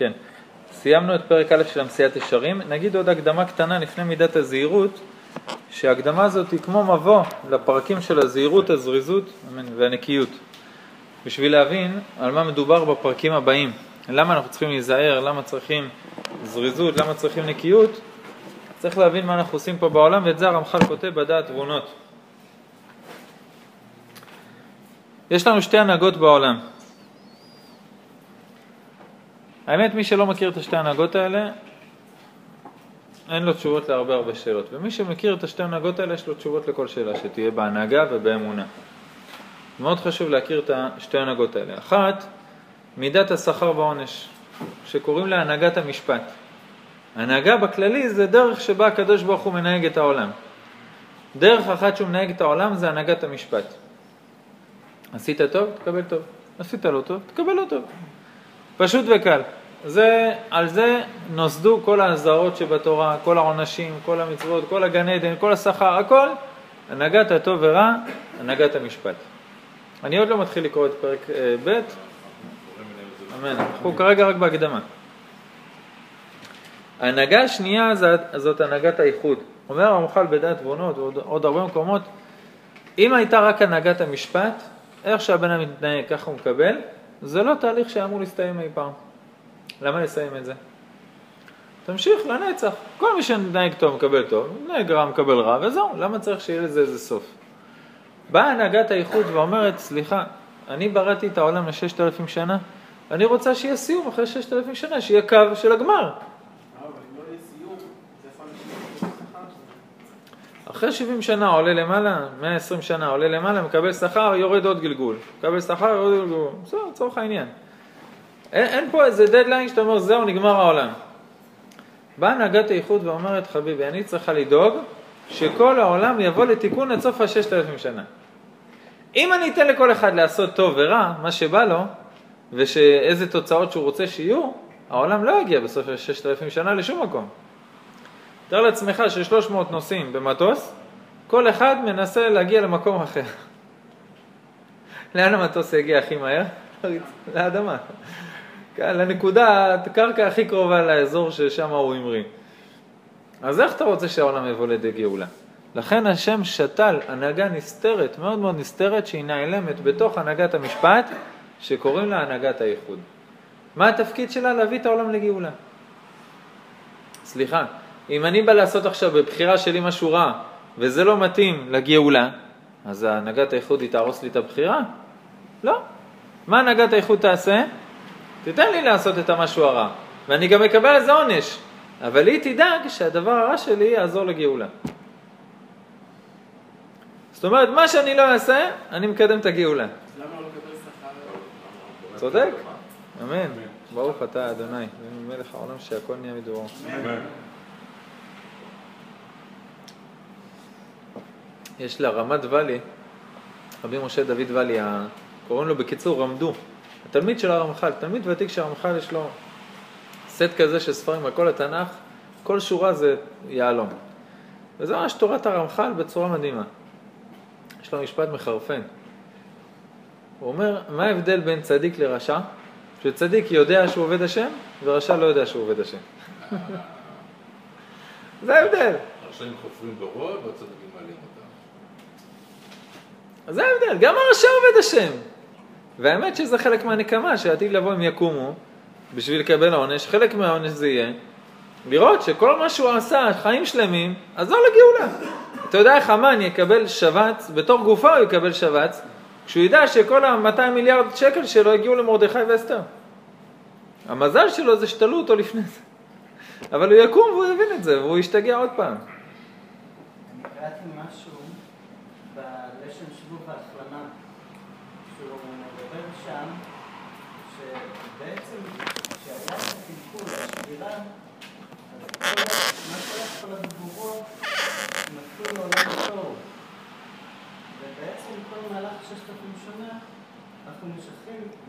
כן. סיימנו את פרק א' של המסיעת ישרים. נגיד עוד הקדמה קטנה לפני מידת הזהירות, שההקדמה הזאת היא כמו מבוא לפרקים של הזהירות, הזריזות והנקיות. בשביל להבין על מה מדובר בפרקים הבאים, למה אנחנו צריכים להיזהר, למה צריכים זריזות, למה צריכים נקיות, צריך להבין מה אנחנו עושים פה בעולם, ואת זה הרמח"ל כותב בדעת תבונות. יש לנו שתי הנהגות בעולם. האמת, מי שלא מכיר את השתי ההנהגות האלה, אין לו תשובות להרבה הרבה שאלות. ומי שמכיר את השתי ההנהגות האלה, יש לו תשובות לכל שאלה שתהיה בהנהגה ובאמונה. מאוד חשוב להכיר את השתי ההנהגות האלה. אחת, מידת השכר והעונש, שקוראים לה הנהגת המשפט. הנהגה בכללי זה דרך שבה הקדוש ברוך הוא מנהג את העולם. דרך אחת שהוא מנהג את העולם זה הנהגת המשפט. עשית טוב, תקבל טוב. עשית לא טוב, תקבל לא טוב. פשוט וקל. זה, על זה נוסדו כל האזהרות שבתורה, כל העונשים, כל המצוות, כל הגן עדן, כל השכר, הכל, הנהגת הטוב ורע, הנהגת המשפט. אני עוד לא מתחיל לקרוא את פרק אה, ב', אמן, אנחנו כרגע רק בהקדמה. ההנהגה השנייה זאת, זאת הנהגת האיחוד. אומר הרמח"ל בדעת תבונות ועוד עוד הרבה מקומות, אם הייתה רק הנהגת המשפט, איך שהבן אדם מתנהג ככה הוא מקבל, זה לא תהליך שהיה אמור להסתיים אי פעם. למה לסיים את זה? תמשיך לנצח. כל מי שמתנהג טוב מקבל טוב, מתנהג רע מקבל רע, וזהו, למה צריך שיהיה לזה איזה סוף? באה הנהגת האיחוד ואומרת, סליחה, אני בראתי את העולם לששת אלפים שנה, אני רוצה שיהיה סיום אחרי ששת אלפים שנה, שיהיה קו של הגמר. אחרי 70 שנה עולה למעלה, 120 שנה עולה למעלה, מקבל שכר, יורד עוד גלגול. מקבל שכר, יורד עוד גלגול. בסדר, לצורך העניין. אין, אין פה איזה דדליין שאתה אומר, זהו, נגמר העולם. באה הנהגת האיחוד ואומרת, חביבי, אני צריכה לדאוג שכל העולם יבוא לתיקון עד סוף הששת אלפים שנה. אם אני אתן לכל אחד לעשות טוב ורע, מה שבא לו, ושאיזה תוצאות שהוא רוצה שיהיו, העולם לא יגיע בסוף הששת אלפים שנה לשום מקום. תאר לעצמך ש-300 נוסעים במטוס, כל אחד מנסה להגיע למקום אחר. לאן המטוס יגיע הכי מהר? לאדמה. לנקודה, הקרקע הכי קרובה לאזור ששם הוא המריא. אז איך אתה רוצה שהעולם יבוא לידי גאולה? לכן השם שתל הנהגה נסתרת, מאוד מאוד נסתרת, שהיא נעלמת בתוך הנהגת המשפט, שקוראים לה הנהגת הייחוד. מה התפקיד שלה? להביא את העולם לגאולה. סליחה, אם אני בא לעשות עכשיו בבחירה שלי משהו רע, וזה לא מתאים לגאולה, אז הנהגת האיחוד היא תהרוס לי את הבחירה? לא. מה הנהגת האיחוד תעשה? תיתן לי לעשות את המשהו הרע, ואני גם אקבל על זה עונש, אבל היא תדאג שהדבר הרע שלי יעזור לגאולה. זאת אומרת, מה שאני לא אעשה, אני מקדם את הגאולה. למה לא לקבל שכר? צודק, אמן. ברוך אתה אדוני, מלך העולם שהכל נהיה מדורו. יש לרמת ואלי, רבי משה דוד ואלי, קוראים לו בקיצור רמדו, התלמיד של הרמח"ל, תלמיד ותיק של הרמח"ל יש לו סט כזה של ספרים על כל התנ"ך, כל שורה זה יהלום. וזה ממש תורת הרמח"ל בצורה מדהימה. יש לו משפט מחרפן. הוא אומר, מה ההבדל בין צדיק לרשע? שצדיק יודע שהוא עובד השם, ורשע לא יודע שהוא עובד השם. זה ההבדל. הרשעים חופרים ברוע והצדיקים מעלים. אז זה ההבדל, גם הרשע עובד השם. והאמת שזה חלק מהנקמה, שעתיד לבוא הם יקומו בשביל לקבל עונש, חלק מהעונש זה יהיה לראות שכל מה שהוא עשה, חיים שלמים, עזור לגאולה. אתה יודע איך המן יקבל שבץ, בתור גופה הוא יקבל שבץ, כשהוא ידע שכל ה-200 מיליארד שקל שלו הגיעו למרדכי ואסתר. המזל שלו זה שתלו אותו לפני זה. אבל הוא יקום והוא יבין את זה, והוא ישתגע עוד פעם. אני קראתי משהו בלשון שיבוב ההחלמה, שהוא מדבר שם, שבעצם כשהיה את הקלקול, השבירה, אז כל, מה שהולך כל הגבורות נפלו לעולם טוב. ובעצם כל מהלך ששת אלפים שנה אנחנו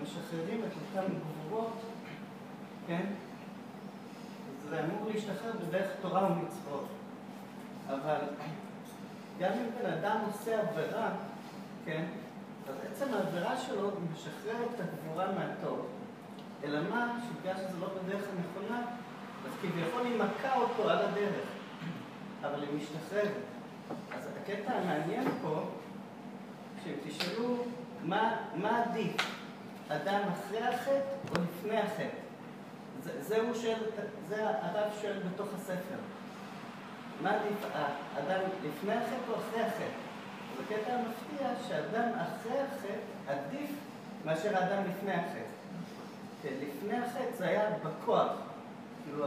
משחררים, את אותן גבורות, כן? זה אמור להשתחרר בדרך תורה ומצוות. אבל גם אם בן אדם עושה עבירה, כן? אז עצם העבירה שלו משחררת את הגבורה מהטוב. אלא מה? שבגלל שזה לא בדרך הנכונה, אז כביכול היא מכה אותו על הדרך, אבל היא משתחררת. אז הקטע המעניין פה, כשהם תשאלו מה, מה עדיף, אדם אחרי החטא או לפני החטא? זה, זה שואל, זה הרב שואל בתוך הספר. מה עדיף, האדם לפני החטא או אחרי החטא? אז הקטע המפתיע שאדם אחרי החטא עדיף מאשר האדם לפני החטא. כן, לפני החטא זה היה בכוח. כאילו,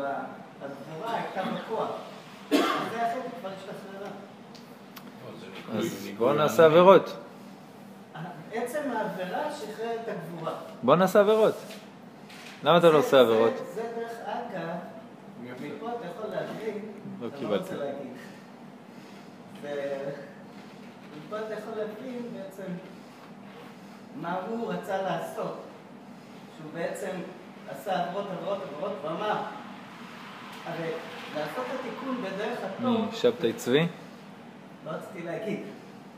הגבורה הייתה בכוח. השתחררה. אז בואו נעשה עבירות. עצם העבירה שחרר את הגבורה. בואו נעשה עבירות. למה אתה לא עושה עבירות? זה- דרך אגב, מפה אתה יכול להבין, לא לא קיבלתי. רוצה להגיד. ו- מפה אתה יכול להבין בעצם מה הוא רצה לעשות. שהוא בעצם עשה עבירות, עבירות, עבירות, ואמר, הרי לעשות את התיקון בדרך הטוב, שבתאי צבי? לא רציתי להגיד,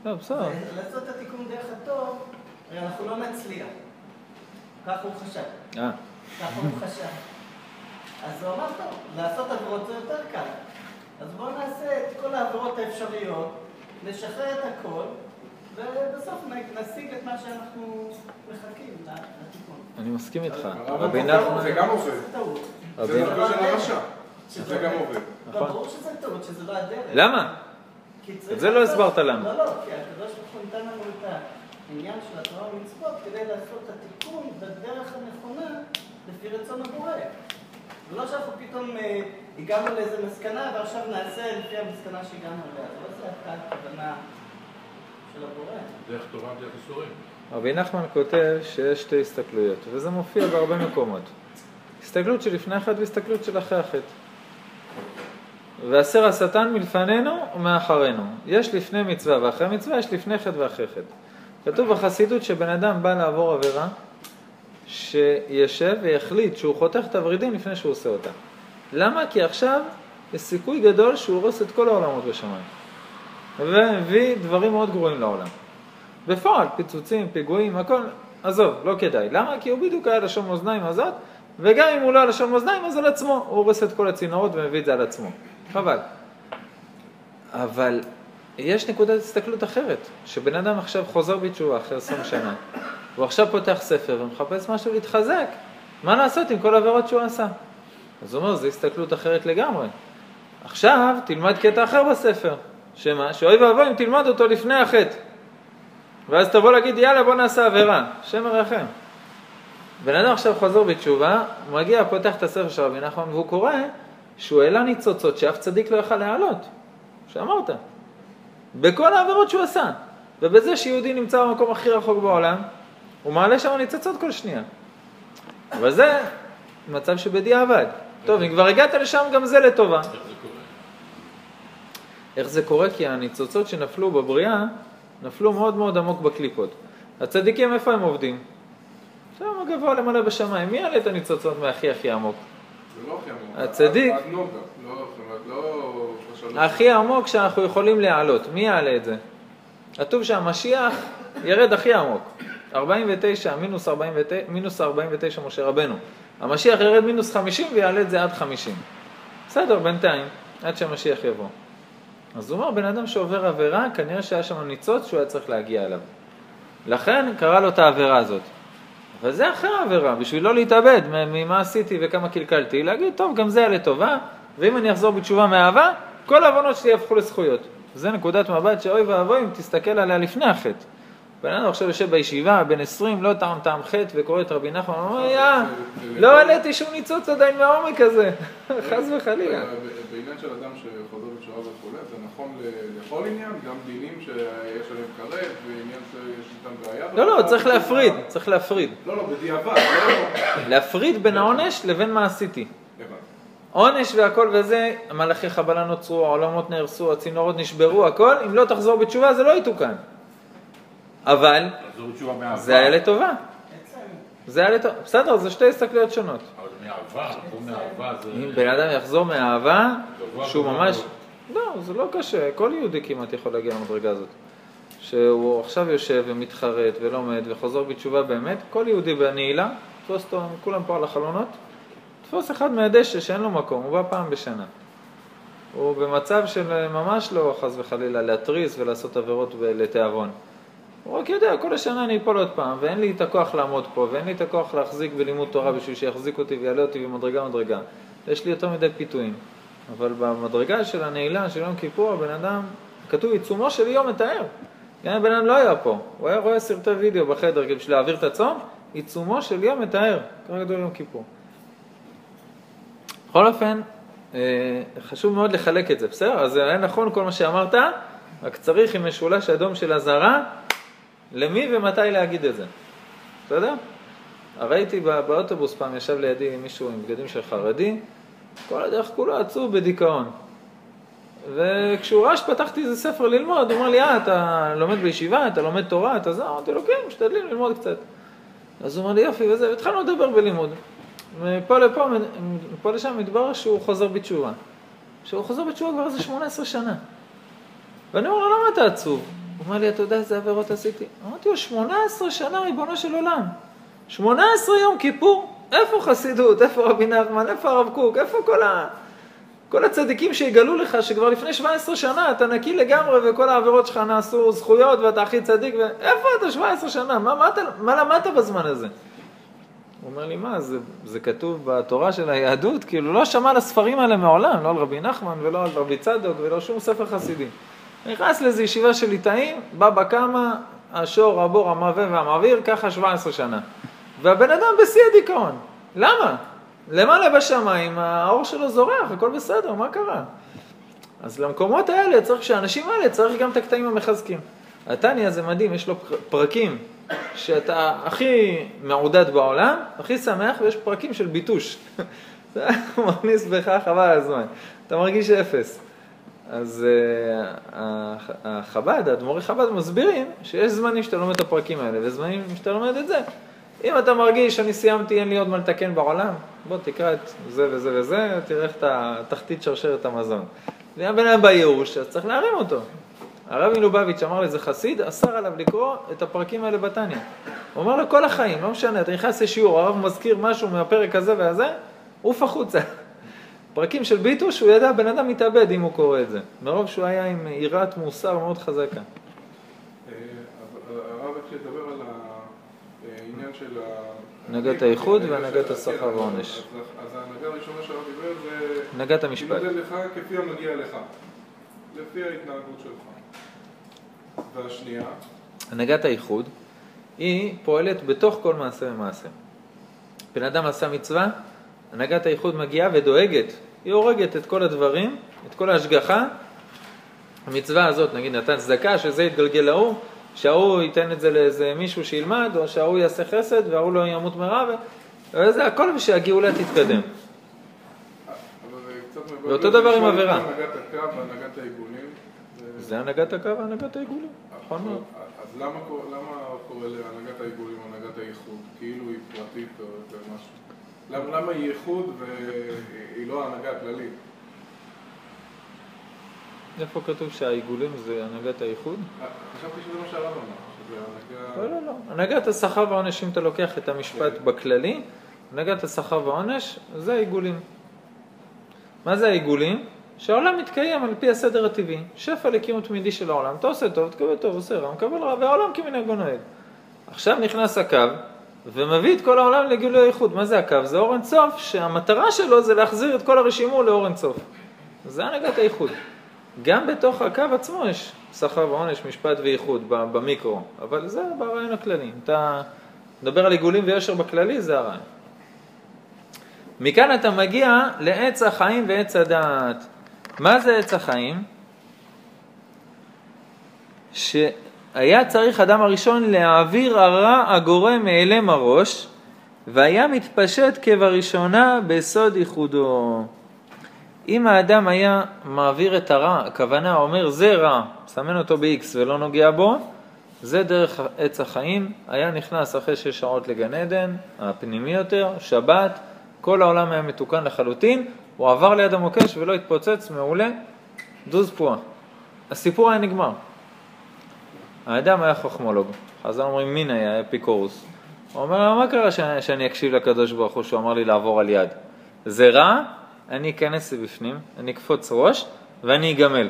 לא, בסדר. לעשות את התיקון דרך הטוב, הרי אנחנו לא נצליח. ככה הוא חשב. אה, ככה הוא חשב. אז הוא אמר, טוב, לעשות עבירות זה יותר קל. אז בואו נעשה את כל העבירות האפשריות, נשחרר את הכל, ובסוף נשיג את מה שאנחנו מחכים לתיקון. אני מסכים איתך. רבי נחמן, זה גם עובד. זה דרכו של הרשע. שזה זה גם עובד. לא, נכון. ברור שזה טעות, שזה לא הדרך. למה? את זה לא הסברת למה. לא, לא, כי הקדוש ברוך הוא נתן לנו את העניין של התורה ומצוות כדי לעשות את התיקון בדרך הנכונה לפי רצון הבורא. זה לא שאנחנו פתאום אה, הגענו לאיזה מסקנה ועכשיו נעשה לפי המסקנה שהגענו אליה. זה לא זה הכוונה של הבורא. דרך תורה, דרך איסורים. רבי נחמן כותב שיש שתי הסתכלויות, וזה מופיע בהרבה מקומות. הסתכלות שלפני החטא והסתכלות של אחרי החטא. והסר השטן מלפנינו ומאחרינו. יש לפני מצווה ואחרי מצווה, יש לפני חטא ואחרי חטא. כתוב בחסידות שבן אדם בא לעבור עבירה, שישב ויחליט שהוא חותך את הוורידים לפני שהוא עושה אותה. למה? כי עכשיו יש סיכוי גדול שהוא הורס את כל העולמות בשמיים. ומביא דברים מאוד גרועים לעולם. בפועל, פיצוצים, פיגועים, הכל, עזוב, לא כדאי. למה? כי הוא בדיוק היה לשון מאזניים הזאת, וגם אם הוא לא היה לשון מאזניים, אז על עצמו. הוא הורס את כל הצינורות ומביא את זה על עצמו. חבל. אבל יש נקודת הסתכלות אחרת, שבן אדם עכשיו חוזר בתשובה אחרי 20 שנה, הוא עכשיו פותח ספר ומחפש משהו להתחזק, מה לעשות עם כל העבירות שהוא עשה? אז הוא אומר, זו הסתכלות אחרת לגמרי. עכשיו תלמד קטע אחר בספר, שמה? שאוי ואבוי אם תלמד אותו לפני החטא. ואז תבוא להגיד, יאללה, בוא נעשה עבירה. השם מרחם. בן אדם עכשיו חוזר בתשובה, הוא מגיע, פותח את הספר של רבי נחמן, והוא קורא שהוא העלה ניצוצות שאף צדיק לא יכל להעלות. שאמרת. בכל העבירות שהוא עשה. ובזה שיהודי נמצא במקום הכי רחוק בעולם, הוא מעלה שם ניצוצות כל שנייה. אבל זה מצב שבדיעבד. טוב, אם כבר הגעת לשם, גם זה לטובה. איך זה קורה? איך זה קורה? כי הניצוצות שנפלו בבריאה, נפלו מאוד מאוד עמוק בקליפות. הצדיקים, איפה הם עובדים? שם הגבוה למעלה בשמיים. מי יעלה את הניצוצות מהכי הכי עמוק? הצדיק. לא, אומרת, לא... בשלוש. הכי עמוק שאנחנו יכולים להעלות. מי יעלה את זה? כתוב שהמשיח ירד הכי עמוק. 49, מינוס 49, מינוס 49 משה רבנו. המשיח ירד מינוס 50 ויעלה את זה עד 50. בסדר, בינתיים, עד שהמשיח יבוא. אז הוא אומר, בן אדם שעובר עבירה, כנראה שהיה שם ניצוץ שהוא היה צריך להגיע אליו. לכן קרא לו את העבירה הזאת. אבל זה אחרי העבירה, בשביל לא להתאבד ממה עשיתי וכמה קלקלתי, להגיד, טוב, גם זה היה לטובה, ואם אני אחזור בתשובה מאהבה, כל העוונות שלי יהפכו לזכויות. זה נקודת מבט שאוי ואבוי אם תסתכל עליה לפני החטא. בן אדם עכשיו יושב בישיבה, בן 20, לא טעם טעם חטא, וקורא את רבי נחמן, הוא אומר, יא, לא העליתי שום ניצוץ עדיין מהעומק הזה, חס וחלילה. בעניין של אדם שחוזר בתשובה וכולי, זה נכון לכל עניין, גם דינים שיש עליהם כרת, ועניין שיש איתם בעיה. לא, לא, צריך להפריד, צריך להפריד. לא, לא, בדיעבד, לא... להפריד בין העונש לבין מה עשיתי. עונש והכל וזה, מלאכי חבלה נוצרו, העולמות נהרסו, הצינורות נשברו, הכל, אם לא תחזור בתשובה זה לא יתוקן. אבל. זה היה לטובה. זה היה לטובה. בסדר, זה שתי הסתכלויות שונות. אבל מאהבה, לחזור מאהבה זה... אם בן אדם יחזור מאהבה, שהוא ממש... לא, זה לא קשה, כל יהודי כמעט יכול להגיע למדרגה הזאת. שהוא עכשיו יושב ומתחרט ולומד וחוזר בתשובה באמת, כל יהודי בנעילה תפוס אותו, כולם פה על החלונות, תפוס אחד מהדשא שאין לו מקום, הוא בא פעם בשנה. הוא במצב של ממש לא חס וחלילה להתריס ולעשות עבירות לתיאבון. הוא רק יודע, כל השנה אני אפול עוד פעם, ואין לי את הכוח לעמוד פה, ואין לי את הכוח להחזיק בלימוד תורה בשביל שיחזיק אותי ויעלה אותי במדרגה מדרגה. יש לי יותר מדי פיתויים. אבל במדרגה של הנעילה של יום כיפור, הבן אדם, כתוב עיצומו של יום מתאר. גם הבן אדם לא היה פה, הוא היה רואה סרטי וידאו בחדר בשביל להעביר את הצום, עיצומו של יום מתאר, ככה גדול יום כיפור. בכל אופן, אה, חשוב מאוד לחלק את זה, בסדר? אז היה נכון כל מה שאמרת, רק צריך עם משולש אדום של אזהרה, למי ומתי להגיד את זה, בסדר? ראיתי בא- באוטובוס פעם, ישב לידי מישהו עם בגדים של חרדי, כל הדרך כולו עצוב בדיכאון. וכשהוא ראה שפתחתי איזה ספר ללמוד, הוא אמר לי, אה, אתה לומד בישיבה, אתה לומד תורה, אתה זה? אמרתי לו, כן, משתדלים ללמוד קצת. אז הוא אמר לי, יופי, וזה, והתחלנו לדבר בלימוד. מפה לפה, מפה לשם מתברר שהוא חוזר בתשובה. שהוא חוזר בתשובה כבר איזה 18 שנה. ואני אומר לו, למה אתה עצוב? הוא אומר לי, אתה יודע איזה עבירות עשיתי? אמרתי לו, 18 שנה, ריבונו של עולם. 18 יום כיפור, איפה חסידות, איפה רבי נחמן, איפה הרב קוק, איפה כל, ה... כל הצדיקים שיגלו לך שכבר לפני 17 שנה אתה נקי לגמרי וכל העבירות שלך נעשו זכויות ואתה הכי צדיק, ו... איפה אתה 17 שנה? מה, מה, אתה, מה למדת בזמן הזה? הוא אומר לי, מה, זה, זה כתוב בתורה של היהדות? כאילו, לא שמע על הספרים האלה מעולם, לא על רבי נחמן ולא על רבי צדוק ולא שום ספר חסידי. נכנס לאיזו ישיבה של ליטאים, בבא קמא, השור, הבור, המעווה והמעביר, ככה 17 שנה. והבן אדם בשיא הדיכאון. למה? למעלה בשמיים, האור שלו זורח, הכל בסדר, מה קרה? אז למקומות האלה צריך, שהאנשים האלה צריך גם את הקטעים המחזקים. התניא זה מדהים, יש לו פר- פרקים שאתה הכי מעודד בעולם, הכי שמח, ויש פרקים של ביטוש. זה מכניס בך חבל הזמן. אתה מרגיש אפס. אז uh, החב"ד, האדמו"רי חב"ד מסבירים שיש זמנים שאתה לומד את הפרקים האלה וזמנים שאתה לומד את זה. אם אתה מרגיש שאני סיימתי, אין לי עוד מה לתקן בעולם, בוא תקרא את זה וזה וזה, תראה איך אתה תחתית שרשרת המזון. ואם הבן אדם בייאוש, אז צריך להרים אותו. הרב מלובביץ' אמר לי, זה חסיד, אסר עליו לקרוא את הפרקים האלה בתניא. הוא אומר לו, כל החיים, לא משנה, אתה נכנס לשיעור, הרב מזכיר משהו מהפרק הזה והזה, עוף החוצה. פרקים של ביטוש, הוא ידע, בן אדם מתאבד אם הוא קורא את זה. מרוב שהוא היה עם יראת מוסר מאוד חזקה. אה, הרב התחיל לדבר על העניין של. הנהגת האיחוד הנהגת והנהגת השכר והעונש. אז- ההנהגה הראשונה שהרב דיבר זה... הנהגת המשפט. נותן לך כפי המגיע לך, לפי ההתנהגות שלך. והשנייה, הנהגת האיחוד, היא פועלת בתוך כל מעשה ומעשה. בן אדם עשה מצווה, הנהגת האיחוד מגיעה ודואגת, היא הורגת את כל הדברים, את כל ההשגחה. המצווה הזאת, נגיד נתן צדקה, שזה יתגלגל להוא, שההוא ייתן את זה לאיזה מישהו שילמד, או שההוא יעשה חסד וההוא לא ימות מרע, וזה הכל תתקדם. זה קצת מבלבל. ואותו דבר עם עבירה. זה- הנהגת הקו והנהגת העיגולים. נכון מאוד. אז למה קור- למה קורא להנהגת העיגולים הנהגת האיחוד? כאילו היא פרטית או איזה משהו? למה למה היא איחוד והיא לא ההנהגה הכללית? איפה כתוב שהעיגולים זה הנהגת האיחוד? חשבתי שזה מה שהרב אמר, שזה הנהגה... לא, לא, לא. הנהגת השכר והעונש, אם אתה לוקח את המשפט כן. בכללי, הנהגת השכר והעונש זה העיגולים. מה זה העיגולים? שהעולם מתקיים על פי הסדר הטבעי. שפע לקיום תמידי של העולם. אתה עושה טוב, תקבל טוב, עושה רע, מקבל רע, והעולם כמנהגו נוהג. עכשיו נכנס הקו, ומביא את כל העולם לגילוי האיחוד. מה זה הקו? זה אור אינסוף, שהמטרה שלו זה להחזיר את כל הרשימו לאור אינסוף. זה הנהגת האיחוד. גם בתוך הקו עצמו יש שכר ועונש, משפט ואיחוד במיקרו, אבל זה ברעיון הכללי. אם אתה מדבר על עיגולים ויושר בכללי, זה הרעיון. מכאן אתה מגיע לעץ החיים ועץ הדעת. מה זה עץ החיים? שהיה צריך אדם הראשון להעביר הרע הגורם מאלם הראש, והיה מתפשט כבראשונה בסוד ייחודו. אם האדם היה מעביר את הרע, הכוונה אומר זה רע, מסמן אותו ב-X ולא נוגע בו, זה דרך עץ החיים, היה נכנס אחרי שש שעות לגן עדן, הפנימי יותר, שבת, כל העולם היה מתוקן לחלוטין, הוא עבר ליד המוקש ולא התפוצץ, מעולה, דוז פועה. הסיפור היה נגמר. האדם היה חכמולוג, חז"ל אומרים מין היה אפיקורוס. הוא אומר מה קרה שאני, שאני אקשיב לקדוש ברוך הוא שהוא אמר לי לעבור על יד? זה רע, אני אכנס לבפנים, אני אקפוץ ראש ואני אגמל.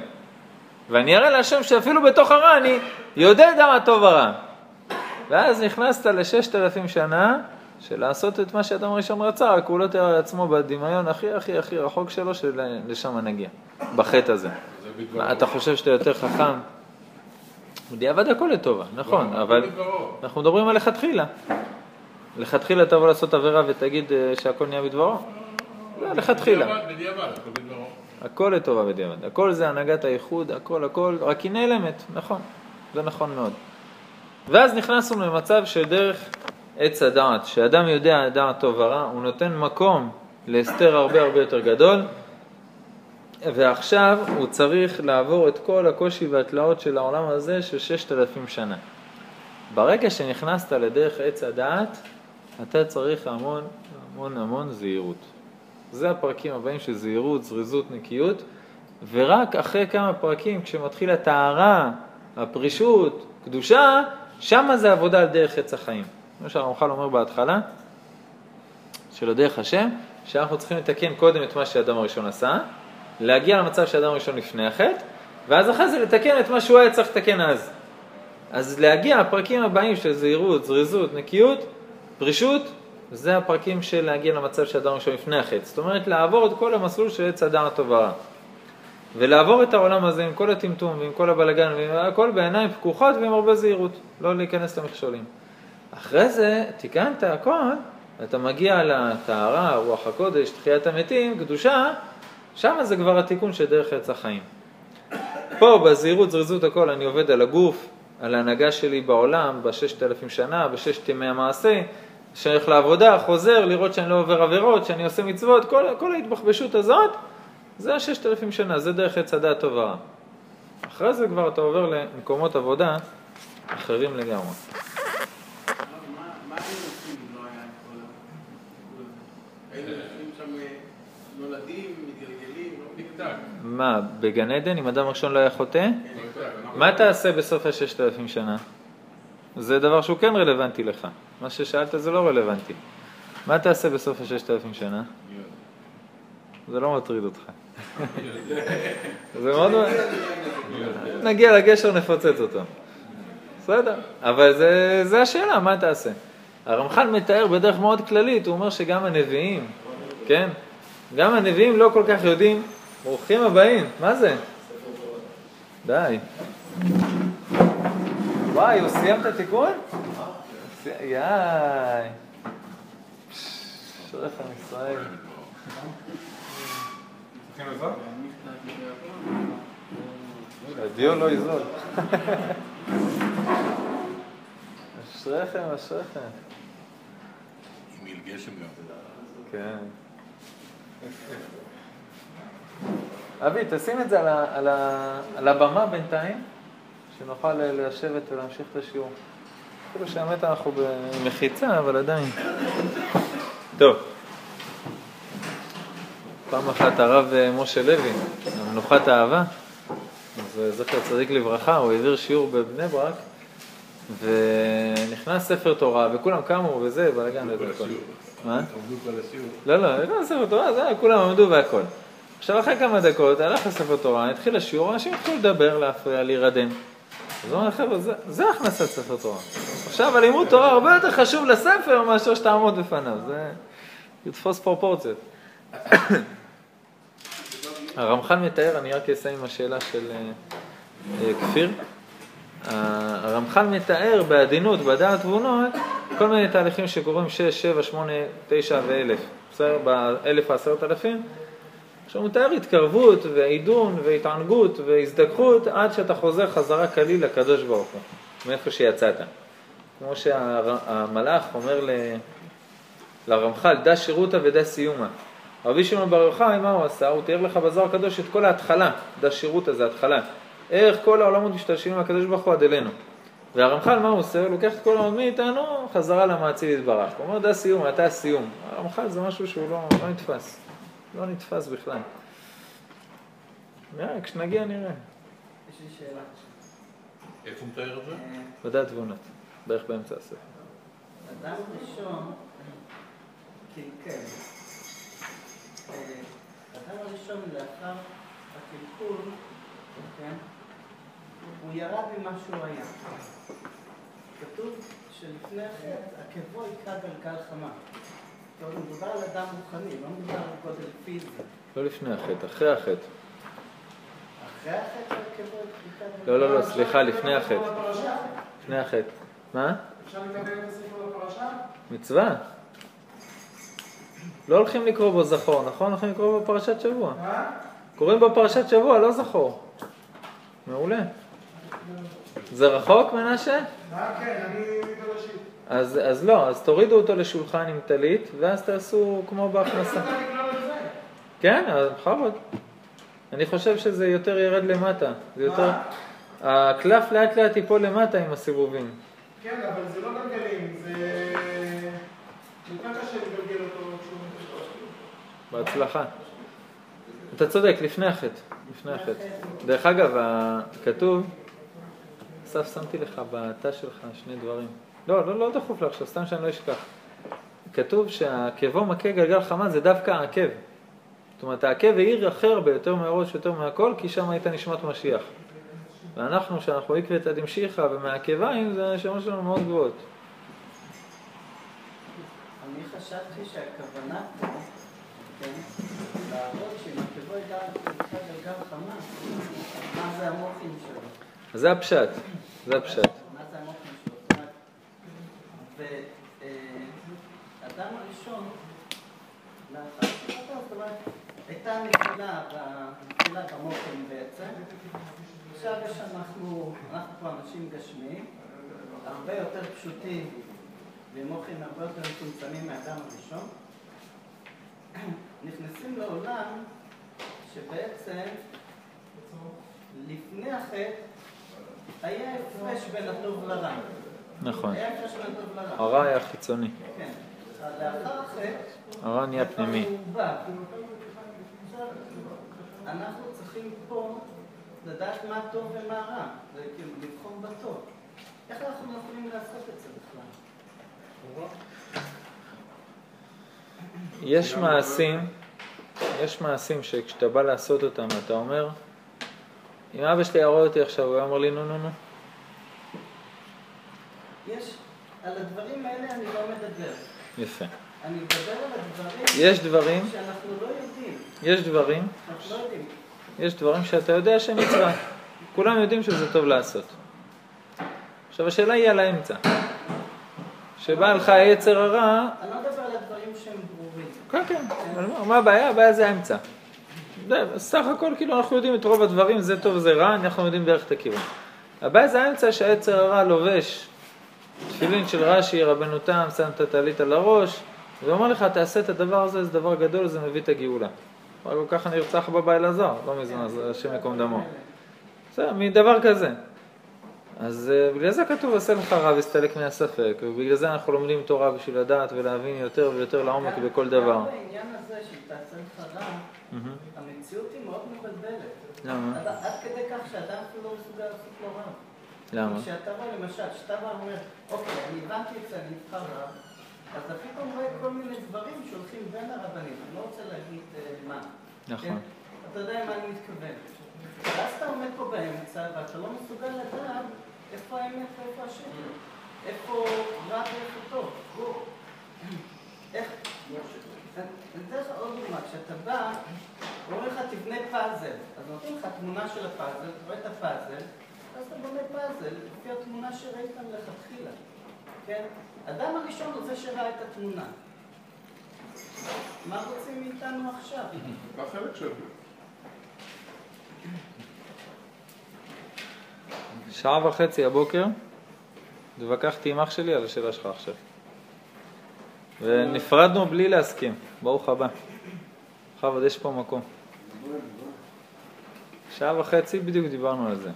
ואני אראה להשם שאפילו בתוך הרע אני יודע מה טוב ורע. ואז נכנסת לששת אלפים שנה של לעשות את מה שאדם הראשון רצה, רק הוא לא תיאר לעצמו בדמיון הכי הכי הכי רחוק שלו שלשם נגיע, בחטא הזה. אתה חושב שאתה יותר חכם? בדיעבד הכל לטובה, נכון, לא, אבל. אנחנו מדברים על לכתחילה. לכתחילה תבוא לעשות עבירה ותגיד אה, שהכל נהיה בדברו? לא, לכתחילה. בדיעבד, בדיעבד, הכל לטובה בדיעבד. הכל זה הנהגת הייחוד, הכל הכל, רק היא נעלמת, נכון, זה נכון מאוד. ואז נכנסנו למצב שדרך עץ הדעת, שאדם יודע דעת טוב ורע, הוא נותן מקום להסתר הרבה הרבה יותר גדול, ועכשיו הוא צריך לעבור את כל הקושי והתלאות של העולם הזה של ששת אלפים שנה. ברגע שנכנסת לדרך עץ הדעת, אתה צריך המון המון המון זהירות. זה הפרקים הבאים של זהירות, זריזות, נקיות, ורק אחרי כמה פרקים, כשמתחיל הטהרה, הפרישות, קדושה, שמה זה עבודה על דרך עץ החיים. כמו שהרמח"ל אומר בהתחלה, של הדרך השם, שאנחנו צריכים לתקן קודם את מה שהאדם הראשון עשה, להגיע למצב שהאדם הראשון לפני החטא, ואז אחרי זה לתקן את מה שהוא היה צריך לתקן אז. אז להגיע, הפרקים הבאים של זהירות, זריזות, נקיות, פרישות, זה הפרקים של להגיע למצב שהאדם הראשון לפני החטא. זאת אומרת, לעבור את כל המסלול של עץ אדם הטוב ורע. ולעבור את העולם הזה עם כל הטמטום ועם כל הבלגן והכל בעיניים פקוחות ועם הרבה זהירות, לא להיכנס למכשולים. אחרי זה תיקנת הכל, אתה מגיע לטהרה, רוח הקודש, תחיית המתים, קדושה, שם זה כבר התיקון של דרך עץ החיים. פה בזהירות, זריזות הכל, אני עובד על הגוף, על ההנהגה שלי בעולם, בששת אלפים שנה, בששת ימי המעשה, שהולך לעבודה, חוזר, לראות שאני לא עובר עבירות, שאני עושה מצוות, כל, כל ההתבחבשות הזאת, זה הששת אלפים שנה, זה דרך עץ הדעת טוב ורע. אחרי זה כבר אתה עובר למקומות עבודה אחרים לגמרי. לא נולדים. מה, בגן עדן, אם אדם ראשון לא היה חוטא? מה תעשה בסוף הששת אלפים שנה? זה דבר שהוא כן רלוונטי לך. מה ששאלת זה לא רלוונטי. מה תעשה בסוף הששת אלפים שנה? זה לא מטריד אותך. זה מאוד... נגיע לגשר, נפוצץ אותו. בסדר, אבל זה, זה השאלה, מה תעשה? הרמח"ל מתאר בדרך מאוד כללית, הוא אומר שגם הנביאים, כן? גם הנביאים לא כל כך יודעים, ברוכים הבאים, מה זה? די. וואי, הוא סיים את התיקון? יאי. אשריך עם ישראל. הדיו לא יזול. אשריכם, אשריכם. עם גשם גם. כן. אבי, תשים את זה על, ה, על, ה, על הבמה בינתיים, שנוכל לשבת ולהמשיך את השיעור. אפילו שהאמת אנחנו במחיצה, אבל עדיין. טוב. פעם אחת הרב אה, משה לוי, מנוחת האהבה, אז אה, זכר צדיק לברכה, הוא העביר שיעור בבני ברק, ונכנס ספר תורה, וכולם קמו וזה, בלאגן וזה הכל. מה? עמדו כל השיעור. לא, לא, לא ספר תורה, זה היה, כולם עמדו והכל. עכשיו אחרי כמה דקות הלך לספר תורה, התחיל השיעור, אנשים התחילו לדבר, להפריע, להירדם. אז הוא אומר, חבר'ה, זה, זה הכנסת ספר תורה. עכשיו הלימוד תורה הרבה יותר חשוב לספר מאשר שתעמוד בפניו, זה יתפוס פרופורציות. הרמח"ל מתאר, אני רק אסיים עם השאלה של אה, אה, כפיר. הרמח"ל מתאר בעדינות, בדעת תבונות, כל מיני תהליכים שקורים 6, 7, 8, 9 ו-1000, בסדר? באלף העשרת אלפים. עכשיו הוא מתאר התקרבות ועידון והתענגות והזדככות עד שאתה חוזר חזרה כליל לקדוש ברוך הוא, מאיפה שיצאת. כמו שהמלאך אומר ל- לרמח"ל, דע שירותא ודע סיומא. רבי שמעון בר יוחאי, מה הוא עשה? הוא תיאר לך בזוהר הקדוש את כל ההתחלה, דע שירותא זה התחלה. איך כל העולמות משתלשלים מהקדוש ברוך הוא עד אלינו. והרמח"ל, מה הוא עושה? הוא לוקח את כל העולמות מאיתנו חזרה למעציל יתברך. הוא אומר, דע סיום, אתה הסיום. הרמח"ל זה משהו שהוא לא, לא נתפס. לא נתפס בכלל. נראה, כשנגיע נראה. יש לי שאלה. איפה הוא מתאר את זה? אה, בדעת תבונות, בערך באמצע הספר. אדם ראשון, קלקל. אה, אדם הראשון לאחר הקלקול, כן, הוא ירד ממה שהוא היה. כתוב שלפני החטא, עקבו היכה גלגל חמה. טוב, מדובר על אדם רוחני, לא מדובר על גודל פיזי. לא לפני החטא, אחרי החטא. אחרי החטא לא, לא, לא, סליחה, לפני החטא. לפני החטא. מה? אפשר לקבל את? מצווה. לא הולכים לקרוא בו זכור, נכון? הולכים לקרוא בו פרשת שבוע. מה? קוראים בו פרשת שבוע, לא זכור. מעולה. זה רחוק, מנשה? מה? כן, אני. אז, אז לא, אז תורידו אותו לשולחן עם טלית, ואז תעשו כמו בהכנסה. כן, אז בכבוד. אני חושב שזה יותר ירד למטה. זה יותר... הקלף לאט לאט ייפול למטה עם הסיבובים. כן, אבל זה לא גלגלים, זה... יותר קשה לגלגל אותו כשהוא מתקשר. בהצלחה. אתה צודק, לפני החטא. לפני החטא. דרך אגב, כתוב, אסף, שמתי לך בתא שלך שני דברים. לא, לא, לא דחוף לעכשיו, סתם שאני לא אשכח. כתוב שהעקבו מכה גלגל חמה זה דווקא העקב. זאת אומרת, העקב העיר הכי הרבה, יותר מהראש, יותר מהכל, כי שם הייתה נשמת משיח. ואנחנו, כשאנחנו עקבתא דמשיחא ומהעקביים, זה הנשמות שלנו מאוד גבוהות. אני חשבתי שהכוונה פה, כן, להראות ידע ידע גלגל חמה, מה זה המוחים שלו? זה הפשט, זה הפשט. מה זה המוחים שלו? זאת אומרת, ואדם הראשון, זאת אומרת, הייתה נפילה ב- נפילה במוחים בעצם. עכשיו יש אנחנו, אנחנו פה אנשים גשמיים, הרבה יותר פשוטים ומוחים הרבה יותר מצומצמים מהאדם הראשון. נכנסים לעולם שבעצם לפני החטא היה הפרש בין הטוב לרע. נכון. הרע היה חיצוני, כן. לאחר החטא, הרע נהיה פנימי. עכשיו, אנחנו צריכים פה לדעת מה טוב ומה רע, כאילו לבחור בטוב. איך אנחנו יכולים לעשות את זה בכלל? יש מעשים, יש מעשים שכשאתה בא לעשות אותם, אתה אומר, אם אבא שלי היה רואה אותי עכשיו, הוא היה אומר לי, נו, נו, נו. יש, על הדברים האלה אני לא מדבר. יפה. אני מדבר על הדברים יש דברים, שאנחנו לא יודעים. יש דברים, אנחנו לא יודעים. יש דברים שאתה יודע שהם מצווה. כולם יודעים שזה טוב לעשות. עכשיו השאלה היא על האמצע. שבא לך יצר הרע, אני לא מדבר על הדברים שהם ברורים. כן, כן, מה- הבעיה? הבעיה זה האמצע. סך הכל כאילו אנחנו יודעים את רוב הדברים, זה טוב, זה רע, אנחנו יודעים בערך את הכיוון. הבעיה זה האמצע שהיצר הרע לובש תפילין של רש"י, רבנו תם, שם את הטלית על הראש, ואומר לך, תעשה את הדבר הזה, זה דבר גדול, זה מביא את הגאולה. רק ככה נרצח בבא אלעזר, לא מזמן, אז השם ייקום דמו. בסדר, מדבר כזה. אז אה, בגלל זה כתוב, עשה לך רע והסתלק מהספק, ובגלל זה אנחנו לומדים תורה בשביל לדעת ולהבין יותר ויותר לעומק בכל דבר. גם בעניין הזה של תעשה לך רע. המציאות היא מאוד מבלבלת. למה? עד כדי כך שאדם אפילו לא מסוגל לעשות לו רע. למה? כשאתה רואה למשל, כשאתה בא ואומר, אוקיי, אני הבנתי את זה, אני אבחר רב, אז אתה פתאום רואה כל מיני דברים שהולכים בין הרבנים, אני לא רוצה להגיד אה, מה. נכון. כן? אתה יודע מה אני מתכוון. ואז אתה עומד פה באמצע, ואתה לא מסוגל לדעת איפה האמת ואיפה השקר. איפה רע ואיפה טוב. איך... אני אתן לך עוד דוגמה, כשאתה בא, אומרים לך תבנה פאזל, אז נותנים לך תמונה של הפאזל, אתה רואה את הפאזל, אז אתה בונה פאזל לפי התמונה שראית מלכתחילה, כן? אדם הראשון הוא זה שראה את התמונה. מה רוצים מאיתנו עכשיו? זה החלק שלי. שעה וחצי הבוקר, התווכחתי עם אח שלי על השאלה שלך עכשיו. ונפרדנו בלי להסכים, ברוך הבא. בכבוד, יש פה מקום. שעה וחצי בדיוק דיברנו על זה.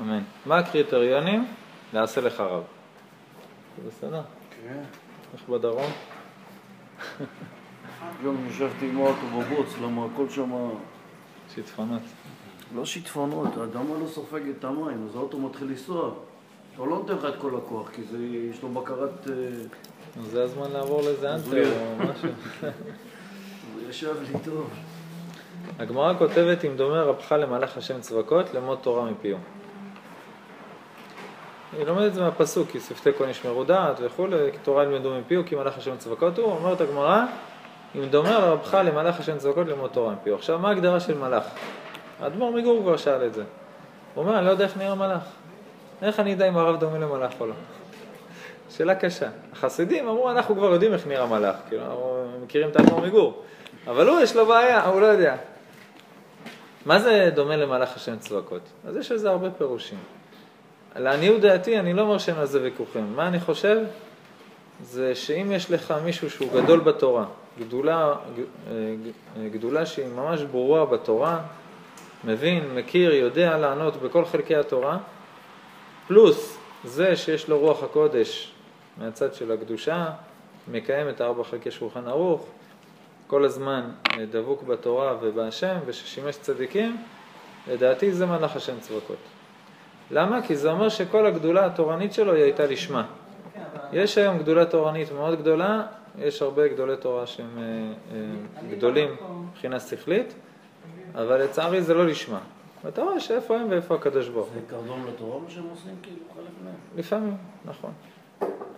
אמן. מה הקריטריונים? לעשה לך רב. זה בסדר? כן. איך בדרום? גם ישבתי עם האוטו בבוץ, למה הכל שם... שיטפונות. לא שיטפונות, האדמה לא סופגת את המים, אז האוטו מתחיל לנסוע. הוא לא נותן לך את כל הכוח, כי זה, יש לו בקרת... אה, זה הזמן לעבור לאיזה אנטר או משהו. הוא ישב לי טוב. הגמרא כותבת אם דומה רבך למלאך השם צבקות למוד תורה מפיהו. היא לומדת את זה מהפסוק, כי שפתי כל ישמרו דעת וכולי, כי תורה ילמדו מפיהו, כי מלאך השם צבקות הוא, אומרת הגמרא, אם דומה רבך למלאך השם צבקות למוד תורה מפיהו. עכשיו, מה ההגדרה של מלאך? האדמו"ר מגור כבר שאל את זה. הוא אומר, אני לא יודע איך נראה מלאך. איך אני אדע אם הרב דומה למלאך או לא? שאלה קשה. החסידים אמרו, אנחנו כבר יודעים איך נראה מלאך, כאילו, אנחנו מכירים את האדמו"ר מגור. אבל הוא, יש לו בעיה, הוא לא יודע. מה זה דומה למלאך השם צבקות? אז יש לזה הרבה פירושים. לעניות דעתי, אני לא אומר שאין על זה ויכוחים. מה אני חושב? זה שאם יש לך מישהו שהוא גדול בתורה, גדולה, ג- גדולה שהיא ממש ברורה בתורה, מבין, מכיר, יודע לענות בכל חלקי התורה, פלוס זה שיש לו רוח הקודש מהצד של הקדושה, מקיים את הארבע חלקי שולחן ערוך, כל הזמן אה, דבוק בתורה ובהשם וששימש צדיקים, לדעתי זה מלאך השם צבקות. למה? כי זה אומר שכל הגדולה התורנית שלו היא הייתה לשמה. יש היום גדולה תורנית מאוד גדולה, יש הרבה גדולי תורה שהם אה, אה, גדולים מבחינה שכלית, אבל לצערי זה לא לשמה. ואתה רואה שאיפה הם ואיפה הקדוש ברוך הוא. זה קרדום לתורה מה שהם עושים, כאילו, חלק מהם. לפעמים, נכון.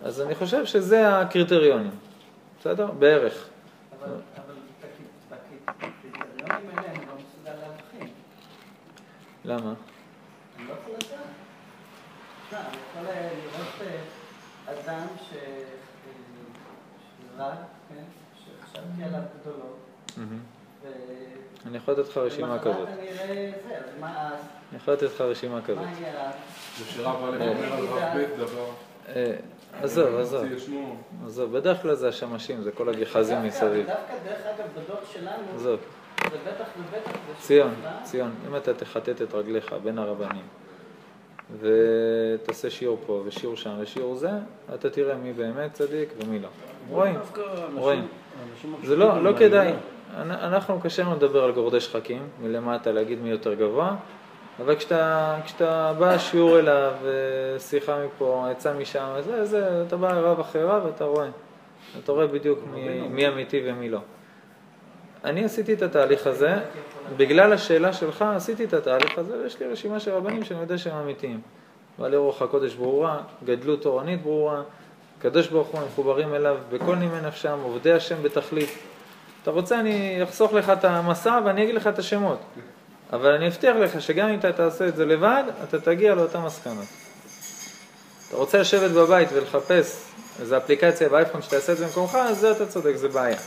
אז אני חושב שזה הקריטריונים, בסדר? בערך. אבל אבל בק- בק- בקריטריונים האלה אני לא מסוגל להבחין. למה? אני לא יכול לדעת. אני יכול אה, לראות אה, אדם. אה, שרק, כן, שחשבתי עליו גדולות. אני יכול לתת לך רשימה כזאת. אני יכול לתת לך רשימה כזאת. עזוב, עזוב. עזוב, בדרך כלל זה השמשים, זה כל הגחזים מסביב. דווקא דרך אגב בדור שלנו, עזוב, זה בטח ובטח זה ציון, ציון, אם אתה תחטט את רגליך בין הרבנים ותעשה שיעור פה ושיעור שם ושיעור זה, אתה תראה מי באמת צדיק ומי לא. רואים, רואים. זה לא, לא כדאי. אנחנו קשה לנו לדבר על גורדי שחקים, מלמטה להגיד מי יותר גבוה, אבל כשאתה, כשאתה בא שיעור אליו, שיחה מפה, עצה משם, זה, זה, אתה בא רב אחרי רב ואתה רואה. אתה רואה בדיוק מי, מי אמיתי ומי לא. אני עשיתי את התהליך הזה, בגלל השאלה שלך עשיתי את התהליך הזה, ויש לי רשימה של רבנים שאני יודע שהם אמיתיים. בעלי רוח הקודש ברורה, גדלות תורנית ברורה, הקדוש ברוך הוא, מחוברים אליו בכל נימי נפשם, עובדי השם בתכלית. אתה רוצה, אני אחסוך לך את המסע ואני אגיד לך את השמות. אבל אני מבטיח לך שגם אם אתה תעשה את זה לבד, אתה תגיע לאותן מסקנות. אתה רוצה לשבת בבית ולחפש איזו אפליקציה באייפון שתעשה את זה במקומך, אז זה אתה צודק, זה בעיה.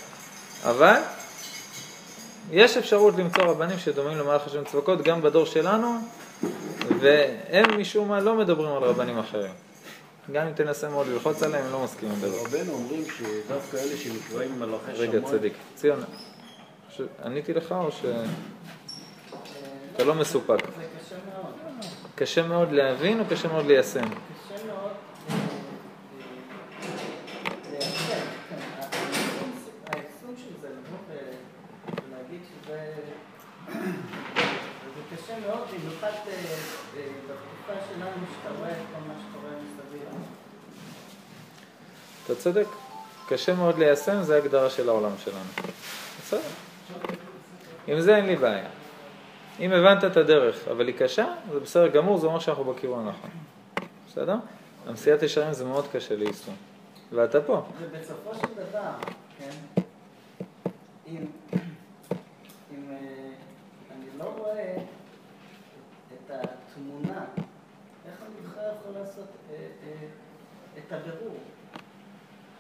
אבל יש אפשרות למצוא רבנים שדומים למהלך השם צבקות גם בדור שלנו, והם משום מה לא מדברים על רבנים אחרים. גם אם תנסה מאוד ללחוץ עליהם, הם לא מסכימים בזה. רבנו אומרים שדווקא אלה שנקראים מלאכי שמיים... רגע, צדיק. ציון, ש- עניתי לך או שאתה לא מסופק? זה קשה מאוד. קשה מאוד להבין או קשה מאוד ליישם? קשה מאוד אה, אה, ליישם, כן. היישום- היישום של זה, לבוא ו- ולהגיד שזה... זה קשה מאוד, במיוחד אה, אה, בתקופה שלנו, שאתה רואה את כל מה שקורה מסביב. אתה צודק. קשה מאוד ליישם, זה ההגדרה של העולם שלנו. בסדר. עם זה אין לי בעיה. אם הבנת את הדרך, אבל היא קשה, זה בסדר גמור, זה אומר שאנחנו בכיוון הנכון. בסדר? המסיעת ישרים זה מאוד קשה ליישום. ואתה פה. ובסופו של דבר, כן, אם, אם אה, אני לא רואה את התמונה, איך בכלל יכול לעשות אה, אה, את הבירור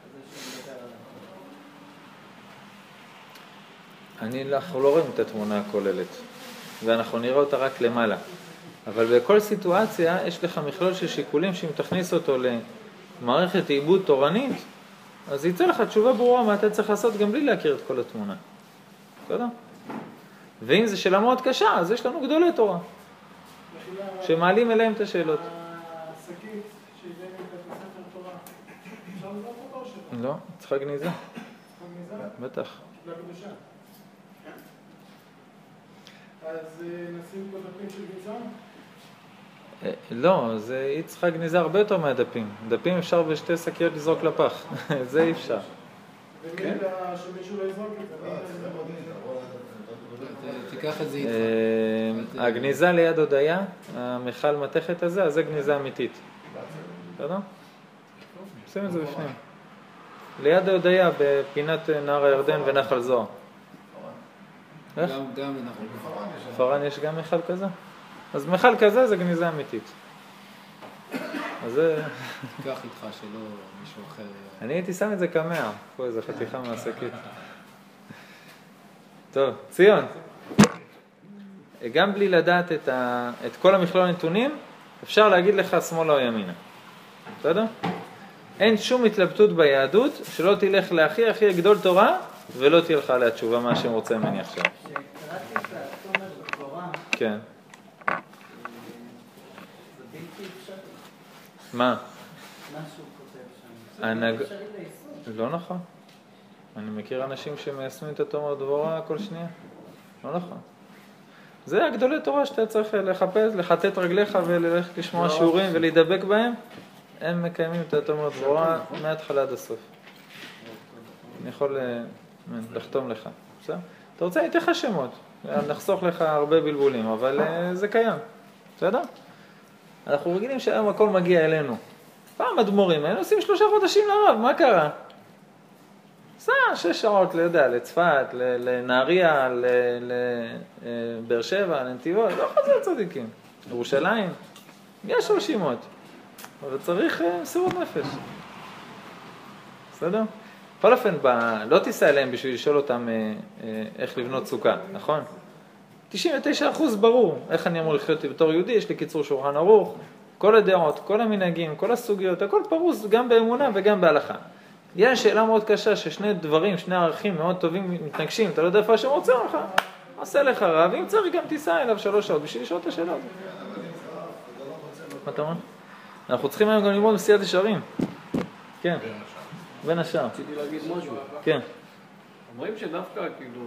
הזה שאני מדבר עליו? אני, אנחנו לא רואים את התמונה הכוללת, ואנחנו נראה אותה רק למעלה. אבל בכל סיטואציה יש לך מכלול של שיקולים שאם תכניס אותו למערכת עיבוד תורנית, אז יצא לך תשובה ברורה מה אתה צריך לעשות גם בלי להכיר את כל התמונה. בסדר? ואם זו שאלה מאוד קשה, אז יש לנו גדולי תורה, שמעלים אליהם את השאלות. השקית שהבאנו את הספר תורה, אפשר לזרוק אותו או שלא? לא, צריכה גניזה, צריכה גניזה? בטח. קיבלה קדושה. אז אה, נשים פה דפים של? אה, לא, זה, היא צריכה גניזה הרבה יותר מהדפים. דפים אפשר בשתי שקיות לזרוק לפח, זה אי אפשר. לא? תיקח את זה איתך. אה, הגניזה ליד הודיה, המכל מתכת הזה, אז זה גניזה אמיתית. בסדר? שים את זה בפנים. ליד ההודיה, בפינת אה, נהר הירדן ונחל זוהר. איך? גם, אנחנו... בפארן יש גם מכל כזה? אז מכל כזה זה גניזה אמיתית. אז זה... תיקח איתך שלא מישהו אחר... אני הייתי שם את זה כמאה, פה איזה חתיכה מהשקית. טוב, ציון, גם בלי לדעת את, ה... את כל המכלול הנתונים, אפשר להגיד לך שמאלה או ימינה. בסדר? אין שום התלבטות ביהדות שלא תלך להכי הכי גדול תורה ולא תהיה לך עליה תשובה מה השם רוצה ממני עכשיו. כשקראתי את התומר בתורה, כן. מה? מה שהוא כותב שם. הנהג-. לא נכון. אני מכיר אנשים שמיישמים את התומר דבורה כל שנייה. לא נכון. זה הגדולי תורה שאתה צריך לחפש, לחטט רגליך וללכת לשמוע שיעורים ולהידבק בהם. הם מקיימים את התומר דבורה מההתחלה עד הסוף. אני יכול אה, לחתום לך. בסדר? אתה רוצה, אני אתן לך שמות. נחסוך לך הרבה בלבולים, אבל אה, זה קיים. בסדר? אנחנו רגילים שהיום הכל מגיע אלינו. פעם אדמו"רים היינו עושים שלושה חודשים לרב, מה קרה? סע שש שעות, לא יודע, לצפת, לנהריה, לבאר שבע, לנתיבות, לא חוזר צדיקים. ירושלים, יש רשימות, אבל צריך אה, מסירות נפש. בסדר? בכל אופן, ב... לא תיסע אליהם בשביל לשאול אותם אה, אה, איך לבנות סוכה, נכון? 99% ברור איך אני אמור לחיות בתור יהודי, יש לי קיצור שולחן ערוך, כל הדעות, כל המנהגים, כל הסוגיות, הכל פרוס גם באמונה וגם בהלכה. יש שאלה מאוד קשה ששני דברים, שני ערכים מאוד טובים מתנגשים, אתה לא יודע איפה השם רוצה ממך, עשה לך רב, אם צריך גם תיסע אליו שלוש שעות בשביל לשאול את השאלה הזאת. מה אתה אומר? אנחנו צריכים היום גם ללמוד מסיעת ישרים. כן, בין השאר. רציתי להגיד משהו. כן. אומרים שדווקא, כאילו,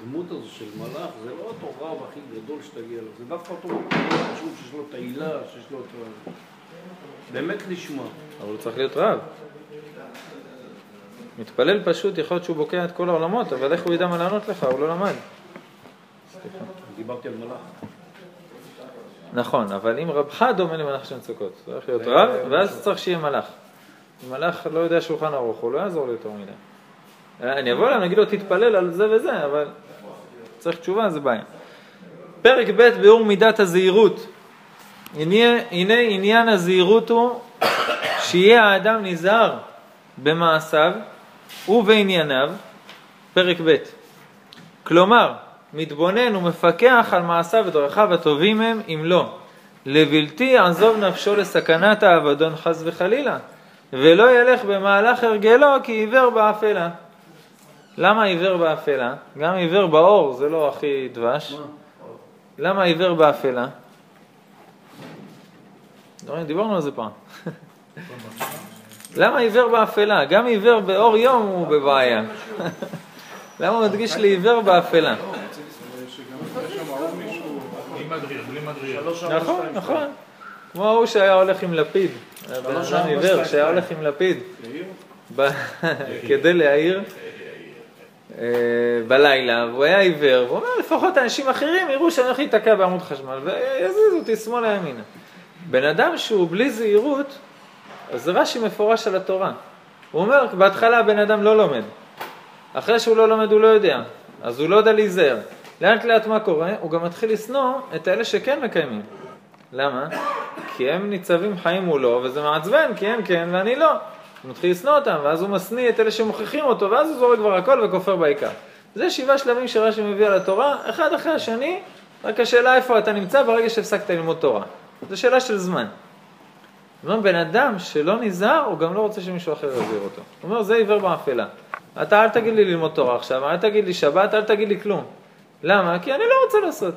הדמות הזו של מלאך, זה לא אותו רב הכי גדול שתגיע לו, זה דווקא אותו חשוב שיש לו תהילה, שיש לו את. באמת לשמה. אבל הוא צריך להיות רב. מתפלל פשוט, יכול להיות שהוא בוקע את כל העולמות, אבל איך הוא ידע מה לענות לך? הוא לא למד. דיברתי על מלאך. נכון, אבל אם רבך דומה למלאך של מצוקות, צריך להיות רב, ואז צריך שיהיה מלאך. אם מלאך לא יודע שולחן ערוך, הוא לא יעזור לי יותר מדי. אני אבוא אליו, נגיד לו, תתפלל על זה וזה, אבל צריך תשובה, זה בעיה. פרק ב' ביאור מידת הזהירות. הנה, הנה עניין הזהירות הוא שיהיה האדם נזהר במעשיו ובענייניו, פרק ב'. כלומר, מתבונן ומפקח על מעשיו ודרכיו הטובים הם, אם לא. לבלתי יעזוב נפשו לסכנת האבדון חס וחלילה, ולא ילך במהלך הרגלו כי עיוור באפלה. למה עיוור באפלה? גם עיוור באור זה לא הכי דבש. למה עיוור באפלה? לא, דיברנו על זה פעם. למה עיוור באפלה? גם עיוור באור יום הוא בבעיה. למה הוא מדגיש לי עיוור באפלה? שגם יש שם עוד מישהו, נכון, נכון. כמו ההוא שהיה הולך עם לפיד, בן אדם עיוור שהיה הולך עם לפיד כדי להעיר אה, בלילה, והוא היה עיוור, והוא אומר לפחות אנשים אחרים יראו שאני הולך להיתקע בעמוד חשמל ויזיזו אותי שמאלה ימינה. בן אדם שהוא בלי זהירות, אז זה רש"י מפורש על התורה. הוא אומר, בהתחלה הבן אדם לא לומד. אחרי שהוא לא לומד הוא לא יודע, אז הוא לא יודע להיזהר. לאט לאט מה קורה? הוא גם מתחיל לשנוא את אלה שכן מקיימים. למה? כי הם ניצבים חיים מולו, וזה מעצבן, כי הם כן ואני לא. הוא מתחיל לשנוא אותם, ואז הוא משניא את אלה שמוכיחים אותו, ואז הוא זורק כבר הכל וכופר בעיקר. זה שבעה שלבים שרש"י מביא על התורה, אחד אחרי השני, רק השאלה איפה אתה נמצא ברגע שהפסקת ללמוד תורה. זו שאלה של זמן. זאת אומרת, בן אדם שלא נזהר, הוא גם לא רוצה שמישהו אחר יזהיר אותו. הוא אומר, זה עיוור באפלה. אתה אל תגיד לי ללמוד תורה עכשיו, אל תגיד לי שבת, אל תגיד לי כלום. למה? כי אני לא רוצה לעשות.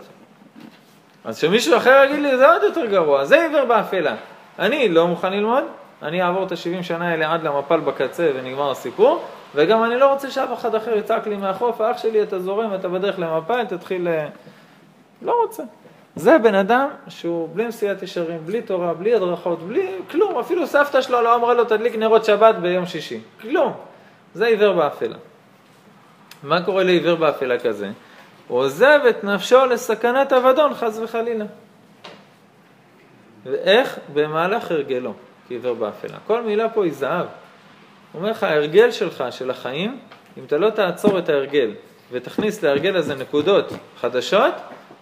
אז שמישהו אחר יגיד לי, זה עוד יותר גרוע, זה עיוור באפלה. אני לא מוכן ללמוד, אני אעבור את ה-70 שנה האלה עד למפל בקצה ונגמר הסיפור, וגם אני לא רוצה שאף אחד אחר יצעק לי מהחוף, אח שלי, אתה זורם, אתה בדרך למפל, תתחיל... ל-" לא רוצה. זה בן אדם שהוא בלי מסיעת ישרים, בלי תורה, בלי הדרכות, בלי כלום, אפילו סבתא שלו לא אמרה לו תדליק נרות שבת ביום שישי, כלום. זה עיוור באפלה. מה קורה לעיוור באפלה כזה? הוא עוזב את נפשו לסכנת אבדון, חס וחלילה. ואיך? במהלך הרגלו, כעיוור באפלה. כל מילה פה היא זהב. הוא אומר לך, ההרגל שלך, של החיים, אם אתה לא תעצור את ההרגל ותכניס להרגל הזה נקודות חדשות,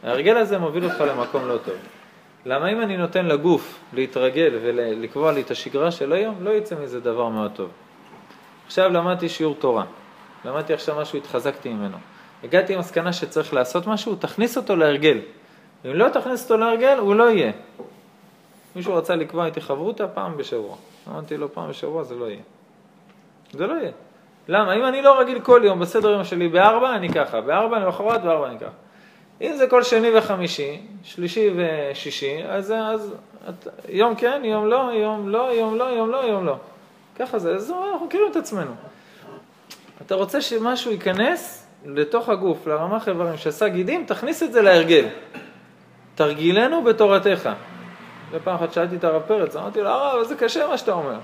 ההרגל הזה מוביל אותך למקום לא טוב. למה אם אני נותן לגוף להתרגל ולקבוע לי את השגרה של היום, לא יצא מזה דבר מאוד טוב. עכשיו למדתי שיעור תורה. למדתי עכשיו משהו, התחזקתי ממנו. הגעתי למסקנה שצריך לעשות משהו, תכניס אותו להרגל. אם לא תכניס אותו להרגל, הוא לא יהיה. מישהו רצה לקבוע איתי חברותה פעם בשבוע. אמרתי לו, פעם בשבוע זה לא יהיה. זה לא יהיה. למה? אם אני לא רגיל כל יום בסדר יום שלי בארבע, אני ככה, בארבע למחרת, בארבע אני ככה. אם זה כל שני וחמישי, שלישי ושישי, אז, אז את, יום כן, יום לא, יום לא, יום לא, יום לא, יום לא. ככה זה, אז אנחנו מכירים את עצמנו. אתה רוצה שמשהו ייכנס לתוך הגוף, לרמ"ח איברים שעשה גידים, תכניס את זה להרגל. תרגילנו בתורתך. ופעם אחת שאלתי את הרב פרץ, אמרתי לו, הרב, זה קשה מה שאתה אומר.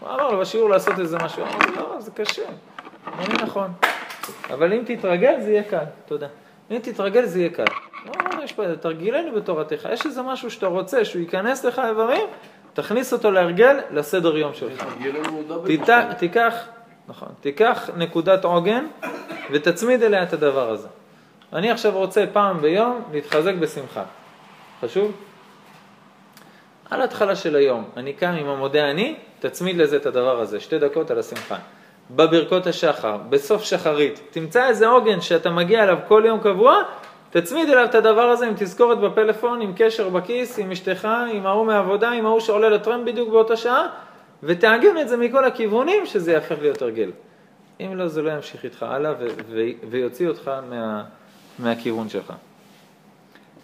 הוא אמר לו בשיעור לעשות איזה משהו, אמרתי לו, הרב, זה קשה. אמר לי, נכון. אבל אם תתרגל זה יהיה קל. תודה. אם תתרגל זה יהיה קל. לא, לא, פה, תרגילנו בתורתך. יש איזה משהו שאתה רוצה שהוא ייכנס לך איברים, תכניס אותו להרגל לסדר יום שלך. תיקח, נכון, תיקח נקודת עוגן ותצמיד אליה את הדבר הזה. אני עכשיו רוצה פעם ביום להתחזק בשמחה. חשוב? על ההתחלה של היום, אני קם עם המודה אני, תצמיד לזה את הדבר הזה, שתי דקות על השמחה. בברכות השחר, בסוף שחרית, תמצא איזה עוגן שאתה מגיע אליו כל יום קבוע, תצמיד אליו את הדבר הזה עם תזכורת בפלאפון, עם קשר בכיס, עם אשתך, עם ההוא מהעבודה, עם ההוא שעולה לטרמפ בדיוק באותה שעה, ותעגן את זה מכל הכיוונים שזה יהפך להיות הרגל. אם לא, זה לא ימשיך איתך הלאה ו- ו- ויוציא אותך מה- מהכיוון שלך.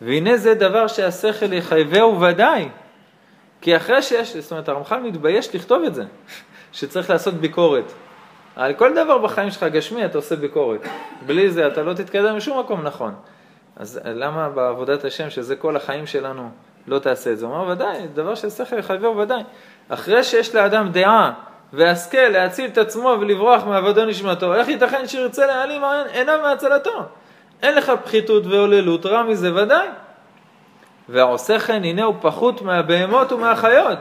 והנה זה דבר שהשכל יחייבהו ודאי, כי אחרי שיש, זאת אומרת, הרמח"ל מתבייש לכתוב את זה, שצריך לעשות ביקורת. על כל דבר בחיים שלך גשמי אתה עושה ביקורת. בלי זה אתה לא תתקדם לשום מקום נכון. אז למה בעבודת השם, שזה כל החיים שלנו, לא תעשה את זה? הוא אומר, ודאי, דבר שהשכל יחייבהו ודאי. אחרי שיש לאדם דעה והשכל להציל את עצמו ולברוח מעבדו נשמתו, איך ייתכן שירצה להעלים עיניו מהצלתו? אין לך פחיתות והוללות, רע מזה ודאי. והעושה כן הנה הוא פחות מהבהמות ומהחיות,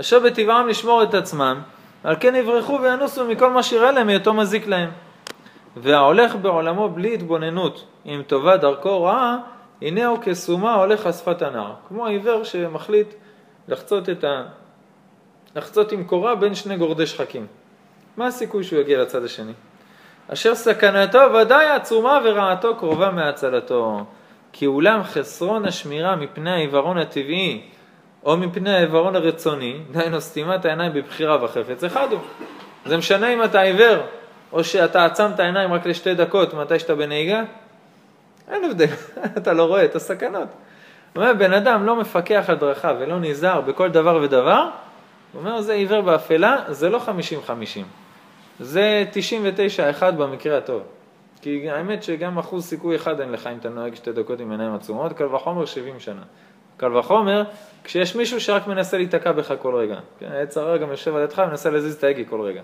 אשר בטבעם לשמור את עצמם, על כן יברחו וינוסו מכל מה שיראה להם מהיותו מזיק להם. וההולך בעולמו בלי התבוננות, אם טובה דרכו רעה, הנה הוא כסומה הולך על שפת הנער. כמו העיוור שמחליט לחצות, את ה... לחצות עם קורה בין שני גורדי שחקים. מה הסיכוי שהוא יגיע לצד השני? אשר סכנתו ודאי עצומה ורעתו קרובה מהצלתו. כי אולם חסרון השמירה מפני העיוורון הטבעי או מפני העיוורון הרצוני, דהיינו סתימת העיניים בבחירה וחפץ, אחד הוא. זה משנה אם אתה עיוור או שאתה עצם את העיניים רק לשתי דקות מתי שאתה בנהיגה? אין הבדל, אתה לא רואה את הסכנות. הוא אומר, בן אדם לא מפקח על דרכיו ולא נזהר בכל דבר ודבר, הוא אומר, זה עיוור באפלה, זה לא 50-50. זה 99-1 במקרה הטוב. כי האמת שגם אחוז סיכוי אחד אין לך אם אתה נוהג שתי דקות עם עיניים עצומות, קל וחומר 70 שנה. קל וחומר כשיש מישהו שרק מנסה להיתקע בך כל רגע. כן, עץ הרע גם יושב על ידך ומנסה להזיז את ההגה כל רגע.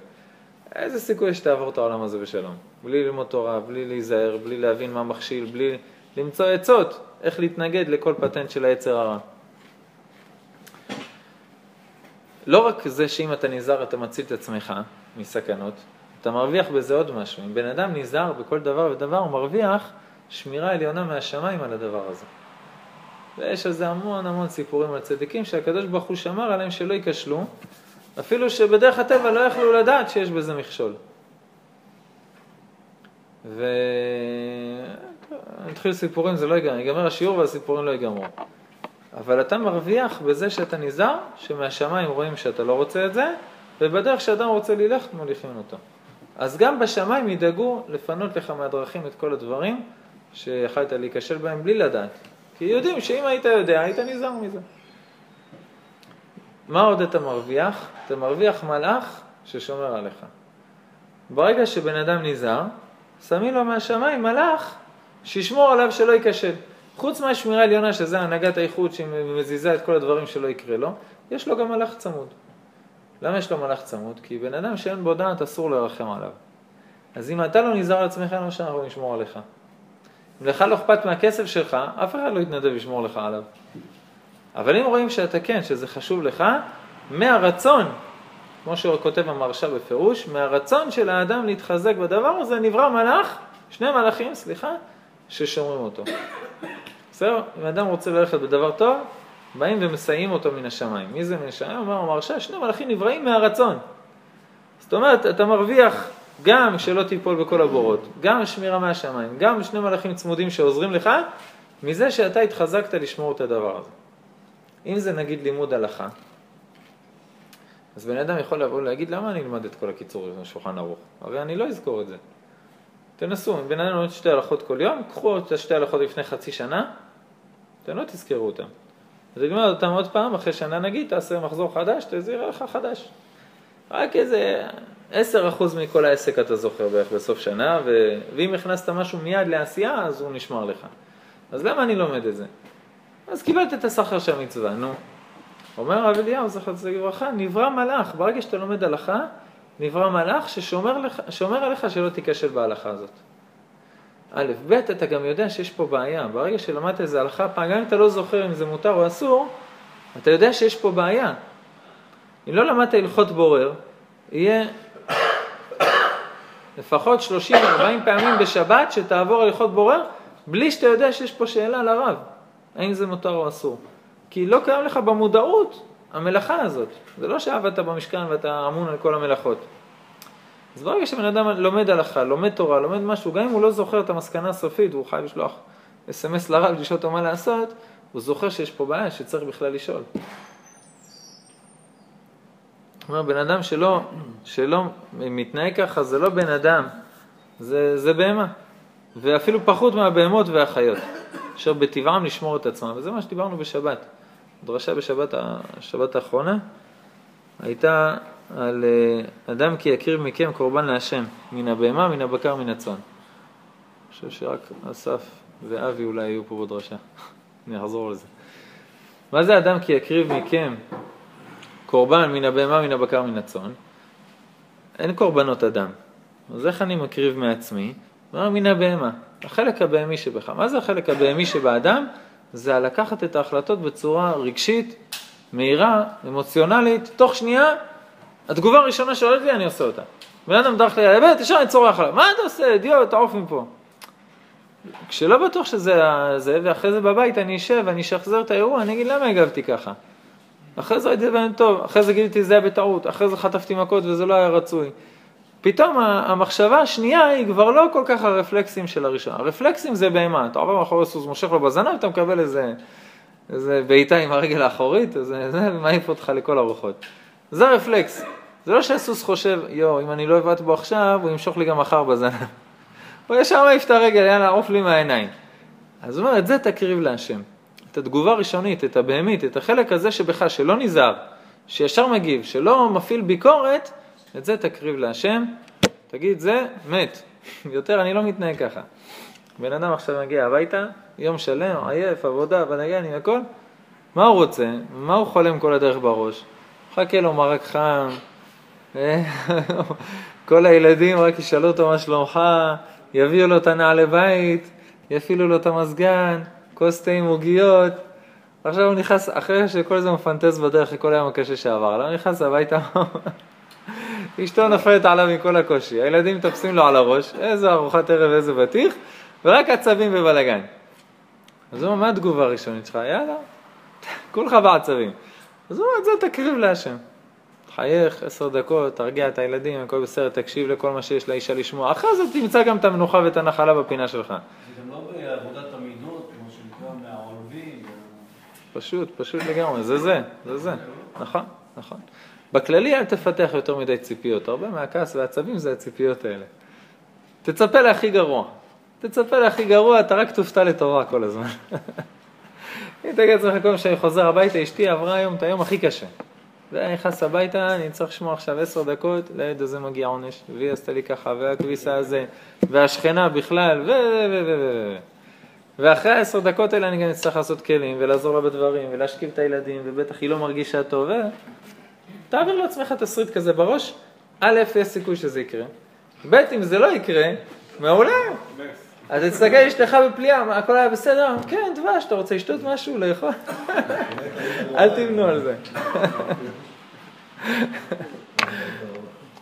איזה סיכוי יש שתעבור את העולם הזה בשלום? בלי ללמוד תורה, בלי להיזהר, בלי להבין מה מכשיל, בלי למצוא עצות איך להתנגד לכל פטנט של היצר הרע. לא רק זה שאם אתה נזהר אתה מציל את עצמך מסכנות, אתה מרוויח בזה עוד משהו. אם בן אדם נזהר בכל דבר ודבר, הוא מרוויח שמירה עליונה מהשמיים על הדבר הזה. ויש על זה המון המון סיפורים על צדיקים שהקדוש ברוך הוא שמר עליהם שלא ייכשלו, אפילו שבדרך הטבע לא יכלו לדעת שיש בזה מכשול. ו... נתחיל סיפורים, זה לא ייגמר, ייגמר השיעור והסיפורים לא ייגמרו. אבל אתה מרוויח בזה שאתה נזהר, שמהשמיים רואים שאתה לא רוצה את זה, ובדרך שאדם רוצה ללכת, מוליכים אותו. אז גם בשמיים ידאגו לפנות לך מהדרכים את כל הדברים שיכלת להיכשל בהם בלי לדעת. כי יודעים שאם היית יודע, היית נזהר מזה. מה עוד אתה מרוויח? אתה מרוויח מלאך ששומר עליך. ברגע שבן אדם נזהר, שמים לו מהשמיים מלאך שישמור עליו שלא ייכשל. חוץ מהשמירה העליונה, שזה הנהגת האיחוד שמזיזה את כל הדברים שלא יקרה לו, יש לו גם מלאך צמוד. למה יש לו מלאך צמוד? כי בן אדם שאין בו דעת אסור לרחם עליו. אז אם אתה לא נזהר על עצמך, למה שאנחנו נשמור עליך? אם לך לא אכפת מהכסף שלך, אף אחד לא יתנדב לשמור לך עליו. אבל אם רואים שאתה כן, שזה חשוב לך, מהרצון, כמו שכותב המרשה בפירוש, מהרצון של האדם להתחזק בדבר הזה, נברא מלאך, שני מלאכים, סליחה, ששומרים אותו. בסדר? אם אדם רוצה ללכת בדבר טוב, באים ומסייעים אותו מן השמיים. מי זה מן השמיים? אומר המרשה, שני מלאכים נבראים מהרצון. זאת אומרת, אתה מרוויח גם שלא תיפול בכל הבורות, גם שמירה מהשמיים, גם שני מלאכים צמודים שעוזרים לך, מזה שאתה התחזקת לשמור את הדבר הזה. אם זה נגיד לימוד הלכה, אז בן אדם יכול לבוא ולהגיד, למה אני אלמד את כל הקיצורים בשולחן ערוך? הרי אני לא אזכור את זה. תנסו, אם בן אדם לומד שתי הלכות כל יום, קחו את השתי הלכות לפני חצי שנה, אתם לא תזכרו אותם. אז תלמד אותם עוד פעם, אחרי שנה נגיד, תעשה מחזור חדש, תזהיר הלכה חדש. רק איזה עשר אחוז מכל העסק אתה זוכר בערך בסוף שנה, ו... ואם הכנסת משהו מיד לעשייה, אז הוא נשמר לך. אז למה אני לומד את זה? אז קיבלת את השכר של המצווה, נו. אומר הרב אליהו, זכר צדיק לברכה, נברא מלאך, ברגע שאתה לומד הלכה, נברא מלאך ששומר לך, שומר עליך שלא תיכשל בהלכה הזאת. א', ב', אתה גם יודע שיש פה בעיה. ברגע שלמדת איזה הלכה פעם, גם אם אתה לא זוכר אם זה מותר או אסור, אתה יודע שיש פה בעיה. אם לא למדת הלכות בורר, יהיה לפחות 30-40 פעמים בשבת שתעבור הלכות בורר, בלי שאתה יודע שיש פה שאלה לרב, האם זה מותר או אסור. כי לא קיים לך במודעות המלאכה הזאת. זה לא שעבדת במשכן ואתה אמון על כל המלאכות. אז ברגע שבן אדם לומד הלכה, לומד תורה, לומד משהו, גם אם הוא לא זוכר את המסקנה הסופית, והוא חייב לשלוח אס.אם.אס לרב לשאול אותו מה לעשות, הוא זוכר שיש פה בעיה שצריך בכלל לשאול. אומר, בן אדם שלא, שלא מתנהג ככה, זה לא בן אדם, זה, זה בהמה. ואפילו פחות מהבהמות והחיות, אשר בטבעם לשמור את עצמם. וזה מה שדיברנו בשבת. דרשה בשבת השבת האחרונה הייתה על אה, אדם כי יקריב מכם קורבן להשם, מן הבהמה, מן הבקר, מן הצאן. אני חושב שרק אסף ואבי אולי היו פה בדרשה. אני אחזור לזה. מה זה אדם כי יקריב מכם קורבן מן הבהמה, מן הבקר, מן הצאן? אין קורבנות אדם. אז איך אני מקריב מעצמי? אומר מן הבהמה, החלק הבהמי שבך. מה זה החלק הבהמי שבאדם? זה לקחת את ההחלטות בצורה רגשית, מהירה, אמוציונלית, תוך שנייה, התגובה הראשונה שעולת לי, אני עושה אותה. בן אדם דרך לי על הבית, ישר אני צורח עליו, מה אתה עושה, אידיוט, תעוף מפה. כשלא בטוח שזה זה, ואחרי זה בבית אני אשב ואני אשחזר את האירוע, אני אגיד למה הגבתי ככה. אחרי זה את זה טוב, אחרי זה גיליתי זה היה בטעות, אחרי זה חטפתי מכות וזה לא היה רצוי. פתאום המחשבה השנייה היא כבר לא כל כך הרפלקסים של הראשון. הרפלקסים זה בהמה, אתה עובר מאחורי סוס, מושך לו בזנב, אתה מקבל איזה, איזה בעיטה עם הרגל האחורית, זה, זה מעיף אותך לכל הרוחות. זה הרפלקס. זה לא שהסוס חושב, יואו, אם אני לא אבעט בו עכשיו, הוא ימשוך לי גם מחר בזנב. הוא ישר מעיף את הרגל, יאללה, עוף לי מהעיניים. אז הוא אומר, את זה תקריב להשם. את התגובה הראשונית, את הבהמית, את החלק הזה שבך, שלא נזהר, שישר מגיב, שלא מפעיל ביקורת, את זה תקריב להשם, תגיד, זה מת. יותר אני לא מתנהג ככה. בן אדם עכשיו מגיע הביתה, יום שלם, עייף, עבודה, בלאגנים, הכל, מה הוא רוצה? מה הוא חולם כל הדרך בראש? חכה לו מרק חם, כל הילדים רק ישאלו אותו מה שלומך, יביאו לו את הנעלי בית, יפעילו לו את המזגן, כוס תה עם עוגיות. עכשיו הוא נכנס, אחרי שכל זה מפנטז בדרך, כל היום הקשה שעבר, הוא נכנס הביתה, אשתו נופלת עליו מכל הקושי, הילדים מטפסים לו על הראש, איזה ארוחת ערב, איזה בטיח, ורק עצבים ובלאגן. אז הוא אומר, מה התגובה הראשונית שלך? יאללה, כולך בעצבים. אז הוא אומר, את זה תקריב להשם. חייך עשר דקות, תרגיע את הילדים, הכל בסדר, תקשיב לכל מה שיש לאישה לשמוע. אחרי זה תמצא גם את המנוחה ואת הנחלה בפינה שלך. זה גם לא בעבודת המידות, כמו שנקרא, מהעולבים. פשוט, פשוט לגמרי, זה זה, זה זה. נכון, נכון. בכללי אל תפתח יותר מדי ציפיות, הרבה מהכעס והעצבים זה הציפיות האלה. תצפה להכי גרוע. תצפה להכי גרוע, אתה רק תופתע לתורה כל הזמן. אם תגיד לעצמך כל פעם שאני חוזר הביתה, אשתי עברה היום את היום הכי קשה. ואני נכנס הביתה, אני צריך לשמוע עכשיו עשר דקות, לילד הזה מגיע עונש, והיא עשתה לי ככה, והכביסה הזה, והשכנה בכלל, ו... ו... ו... ו... ואחרי העשר דקות האלה אני גם אצטרך לעשות כלים ולעזור לה בדברים ולהשכיב את הילדים ובטח היא לא מרגישה טוב. תעביר לעצמך תסריט כזה בראש, א', יש סיכוי שזה יקרה, ב', אם זה לא יקרה, מעולה. אז תסתכל אשתך בפליאה, הכל היה בסדר? כן, דבש, אתה רוצה לשתות משהו, לאכול? אל תבנו על זה.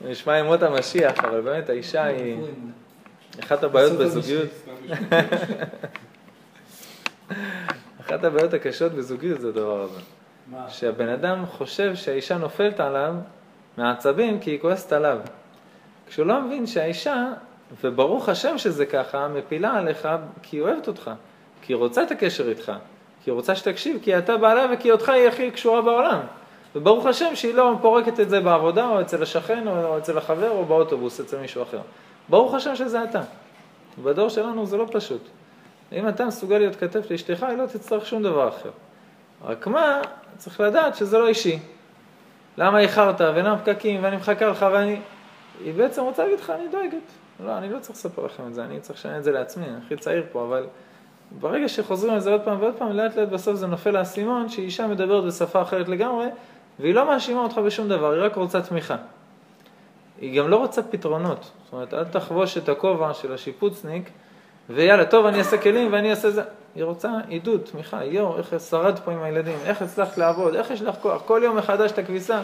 נשמע ימות המשיח, אבל באמת האישה היא אחת הבעיות בזוגיות. אחת הבעיות הקשות בזוגיות זה הדבר הזה. שהבן אדם חושב שהאישה נופלת עליו מעצבים כי היא כועסת עליו. כשהוא לא מבין שהאישה, וברוך השם שזה ככה, מפילה עליך כי היא אוהבת אותך, כי היא רוצה את הקשר איתך, כי היא רוצה שתקשיב, כי אתה בעלה וכי אותך היא הכי קשורה בעולם. וברוך השם שהיא לא פורקת את זה בעבודה, או אצל השכן, או אצל החבר, או באוטובוס אצל מישהו אחר. ברוך השם שזה אתה. בדור שלנו זה לא פשוט. אם אתה מסוגל להיות כתף לאשתך, היא לא תצטרך שום דבר אחר. רק מה, צריך לדעת שזה לא אישי. למה איחרת, ולמה פקקים, ואני מחכה לך, ואני... היא בעצם רוצה להגיד לך, אני דואגת. לא, אני לא צריך לספר לכם את זה, אני צריך לשנות את זה לעצמי, אני הכי צעיר פה, אבל ברגע שחוזרים על זה עוד פעם ועוד פעם, לאט לאט בסוף זה נופל האסימון, שאישה מדברת בשפה אחרת לגמרי, והיא לא מאשימה אותך בשום דבר, היא רק רוצה תמיכה. היא גם לא רוצה פתרונות. זאת אומרת, אל תחבוש את הכובע של השיפוצניק, ויאללה, טוב, אני אעשה כלים ואני אעשה זה. היא רוצה עידוד, תמיכה, יואו, איך שרדת פה עם הילדים, איך הצלחת לעבוד, איך יש לך כוח, כל יום מחדש את הכביסה.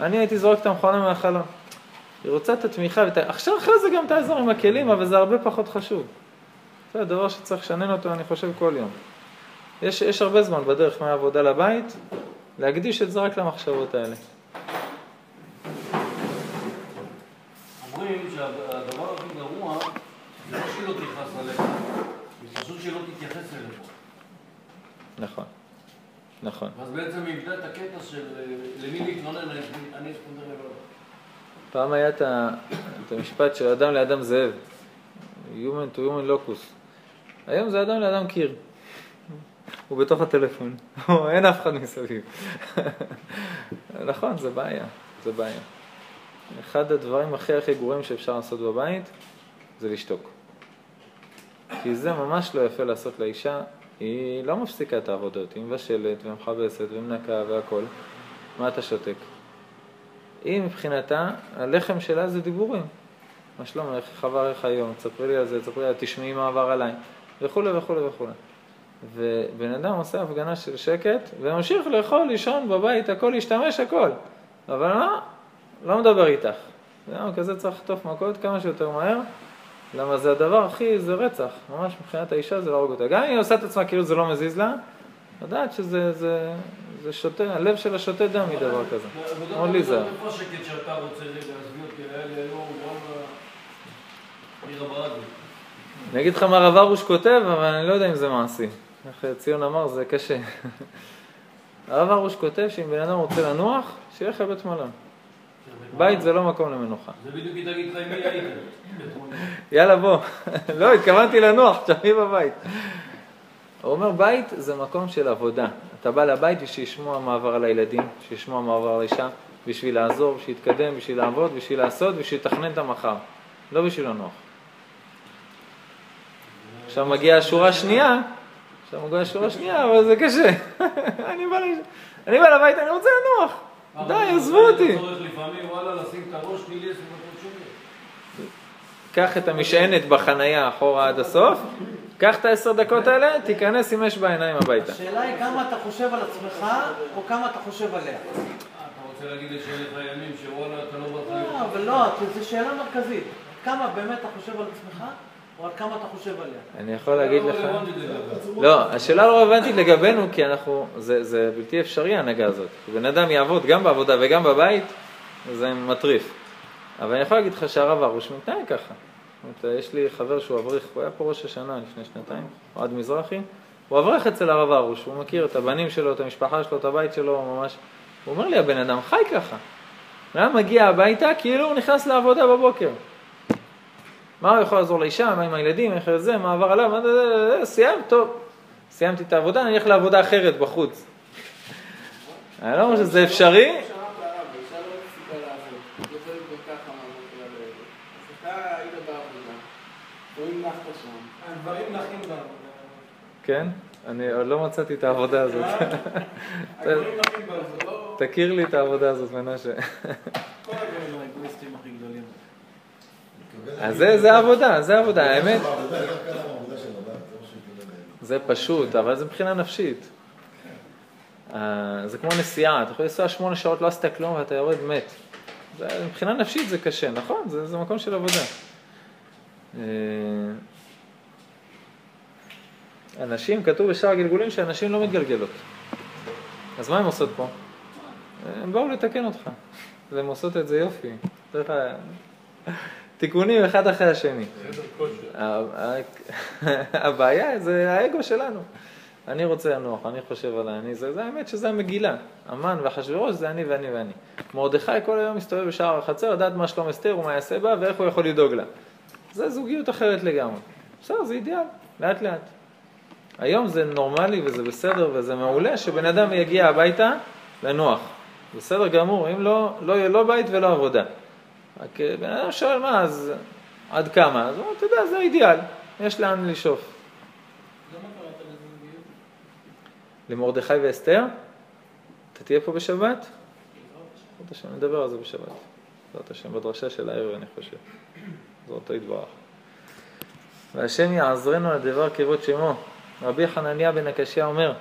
אני הייתי זורק את המכונה מהחלום. היא רוצה את התמיכה, ואת... ה- עכשיו אחרי זה גם תעזור עם הכלים, אבל זה הרבה פחות חשוב. זה הדבר שצריך לשנן אותו, אני חושב, כל יום. יש, יש הרבה זמן בדרך מהעבודה לבית, להקדיש את זה רק למחשבות האלה. אומרים שהדבר הכי גרוע זה לא שהיא לא תכעס עליך, זה פשוט שלא תתייחס אליך. נכון, נכון. ואז בעצם איבדה את הקטע של אה, למי להתלונן, אני אסתדר לבד. פעם היה את, ה, את המשפט של אדם לאדם זאב, human to human locus. היום זה אדם לאדם קיר. הוא בתוך הטלפון, אין אף אחד מסביב. נכון, זה בעיה, זה בעיה. אחד הדברים הכי הכי גרועים שאפשר לעשות בבית זה לשתוק. כי זה ממש לא יפה לעשות לאישה, היא לא מפסיקה את העבודות, היא מבשלת ומכבסת ומנקה והכל. מה אתה שותק? היא מבחינתה, הלחם שלה זה דיבורים. מה שלומך, איך עבר לך היום, תספרי לי על זה, תספרי לי, תשמעי מה עבר עליי, וכולי וכולי וכולי. ובן אדם עושה הפגנה של שקט, וממשיך לאכול, לישון בבית, הכל, להשתמש, הכל. אבל מה? לא מדבר איתך. זהו, כזה צריך לחטוף מכות כמה שיותר מהר, למה זה הדבר הכי, זה רצח. ממש מבחינת האישה זה להרוג אותה. גם אם היא עושה את עצמה כאילו זה לא מזיז לה, לדעת שזה זה, זה שותה, הלב שלה שותה דם מדבר כזה. מאוד להיזהר. הברדיו. אני אגיד לך מה רב ארוש כותב, אבל אני לא יודע אם זה מעשי. איך ציון אמר, זה קשה. הרב ארוש כותב שאם בן אדם רוצה לנוח, שילך לבית מלון. בית זה לא מקום למנוחה. זה בדיוק תגיד לך עם מי היית. יאללה בוא. לא, התכוונתי לנוח, תשבי בבית. הוא אומר, בית זה מקום של עבודה. אתה בא לבית בשביל לשמוע מה עבר על הילדים, בשביל לשמוע מה עבר על האישה, בשביל לעזור, בשביל להתקדם, בשביל לעבוד, בשביל לעשות, בשביל לתכנן את המחר. לא בשביל לנוח. עכשיו מגיעה השורה השנייה, עכשיו מגיעה השורה השנייה, אבל זה קשה. אני בא לבית, אני רוצה לנוח. די, עזבו אותי. קח את המשענת בחנייה אחורה עד הסוף, קח את העשר דקות האלה, תיכנס עם אש בעיניים הביתה. השאלה היא כמה אתה חושב על עצמך, או כמה אתה חושב עליה. אתה רוצה להגיד לי שאין לך ימים שוואלה, אתה לא בא לא, אבל לא, זו שאלה מרכזית. כמה באמת אתה חושב על עצמך, או עד כמה אתה חושב עליה. אני יכול להגיד לך... לך. לא, השאלה לא רלוונטית לגבינו, כי אנחנו, זה, זה בלתי אפשרי ההנהגה הזאת. בן אדם יעבוד גם בעבודה וגם בבית, זה מטריף. אבל אני יכול להגיד לך שהרב ארוש מתנהג ככה. זאת אומרת, יש לי חבר שהוא אברך, הוא היה פה ראש השנה לפני שנתיים, אוהד מזרחי, הוא אברך אצל הרב ארוש, הוא מכיר את הבנים שלו, את המשפחה שלו, את הבית שלו, ממש. הוא אומר לי, הבן אדם חי ככה. בן אדם מגיע הביתה כאילו הוא נכנס לעבודה בבוקר. מה הוא יכול לעזור לאישה, מה עם הילדים, איך זה, מה עבר עליו, סיים, טוב. סיימתי את העבודה, אני אלך לעבודה אחרת בחוץ. אני לא אומר שזה אפשרי. כן? אני עוד לא מצאתי את העבודה הזאת. תכיר לי את העבודה הזאת, מנשה. כל הגברים האגואיסטים הכי גדולים. אז זה, העבודה, זה העבודה, האמת. זה פשוט, אבל זה מבחינה נפשית. אה, זה כמו נסיעה, אתה יכול לנסוע שמונה שעות, לא עשית כלום ואתה יורד מת. מבחינה נפשית זה קשה, נכון? זה, זה מקום של עבודה. אה, אנשים, כתוב בשאר הגלגולים שאנשים לא מתגלגלות. אז מה הן עושות פה? הן באו לתקן אותך. והן עושות את זה יופי. תיקונים אחד אחרי השני. הבעיה זה האגו שלנו. אני רוצה לנוח, אני חושב על האני, זה, זה האמת שזה המגילה. המן ואחשוורוש זה אני ואני ואני. מרדכי כל היום מסתובב בשער החצר, לדעת מה שלום אסתר ומה יעשה בה ואיך הוא יכול לדאוג לה. זה זוגיות אחרת לגמרי. בסדר, זה אידיאל, לאט לאט. היום זה נורמלי וזה בסדר וזה מעולה שבן אדם יגיע הביתה לנוח. בסדר גמור, אם לא, לא יהיה לא בית ולא עבודה. רק אה, בן אדם שואל מה, אז עד כמה? אז הוא אומר, אתה יודע, זה האידיאל, יש לאן לשאוף. למרדכי ואסתר, אתה תהיה פה בשבת? בעזרת השם, נדבר על זה בשבת. בעזרת השם, בדרשה של הערב אני חושב. בעזרתו יתברך. והשם יעזרנו לדבר כבוד שמו. רבי חנניה בן הקשיא אומר,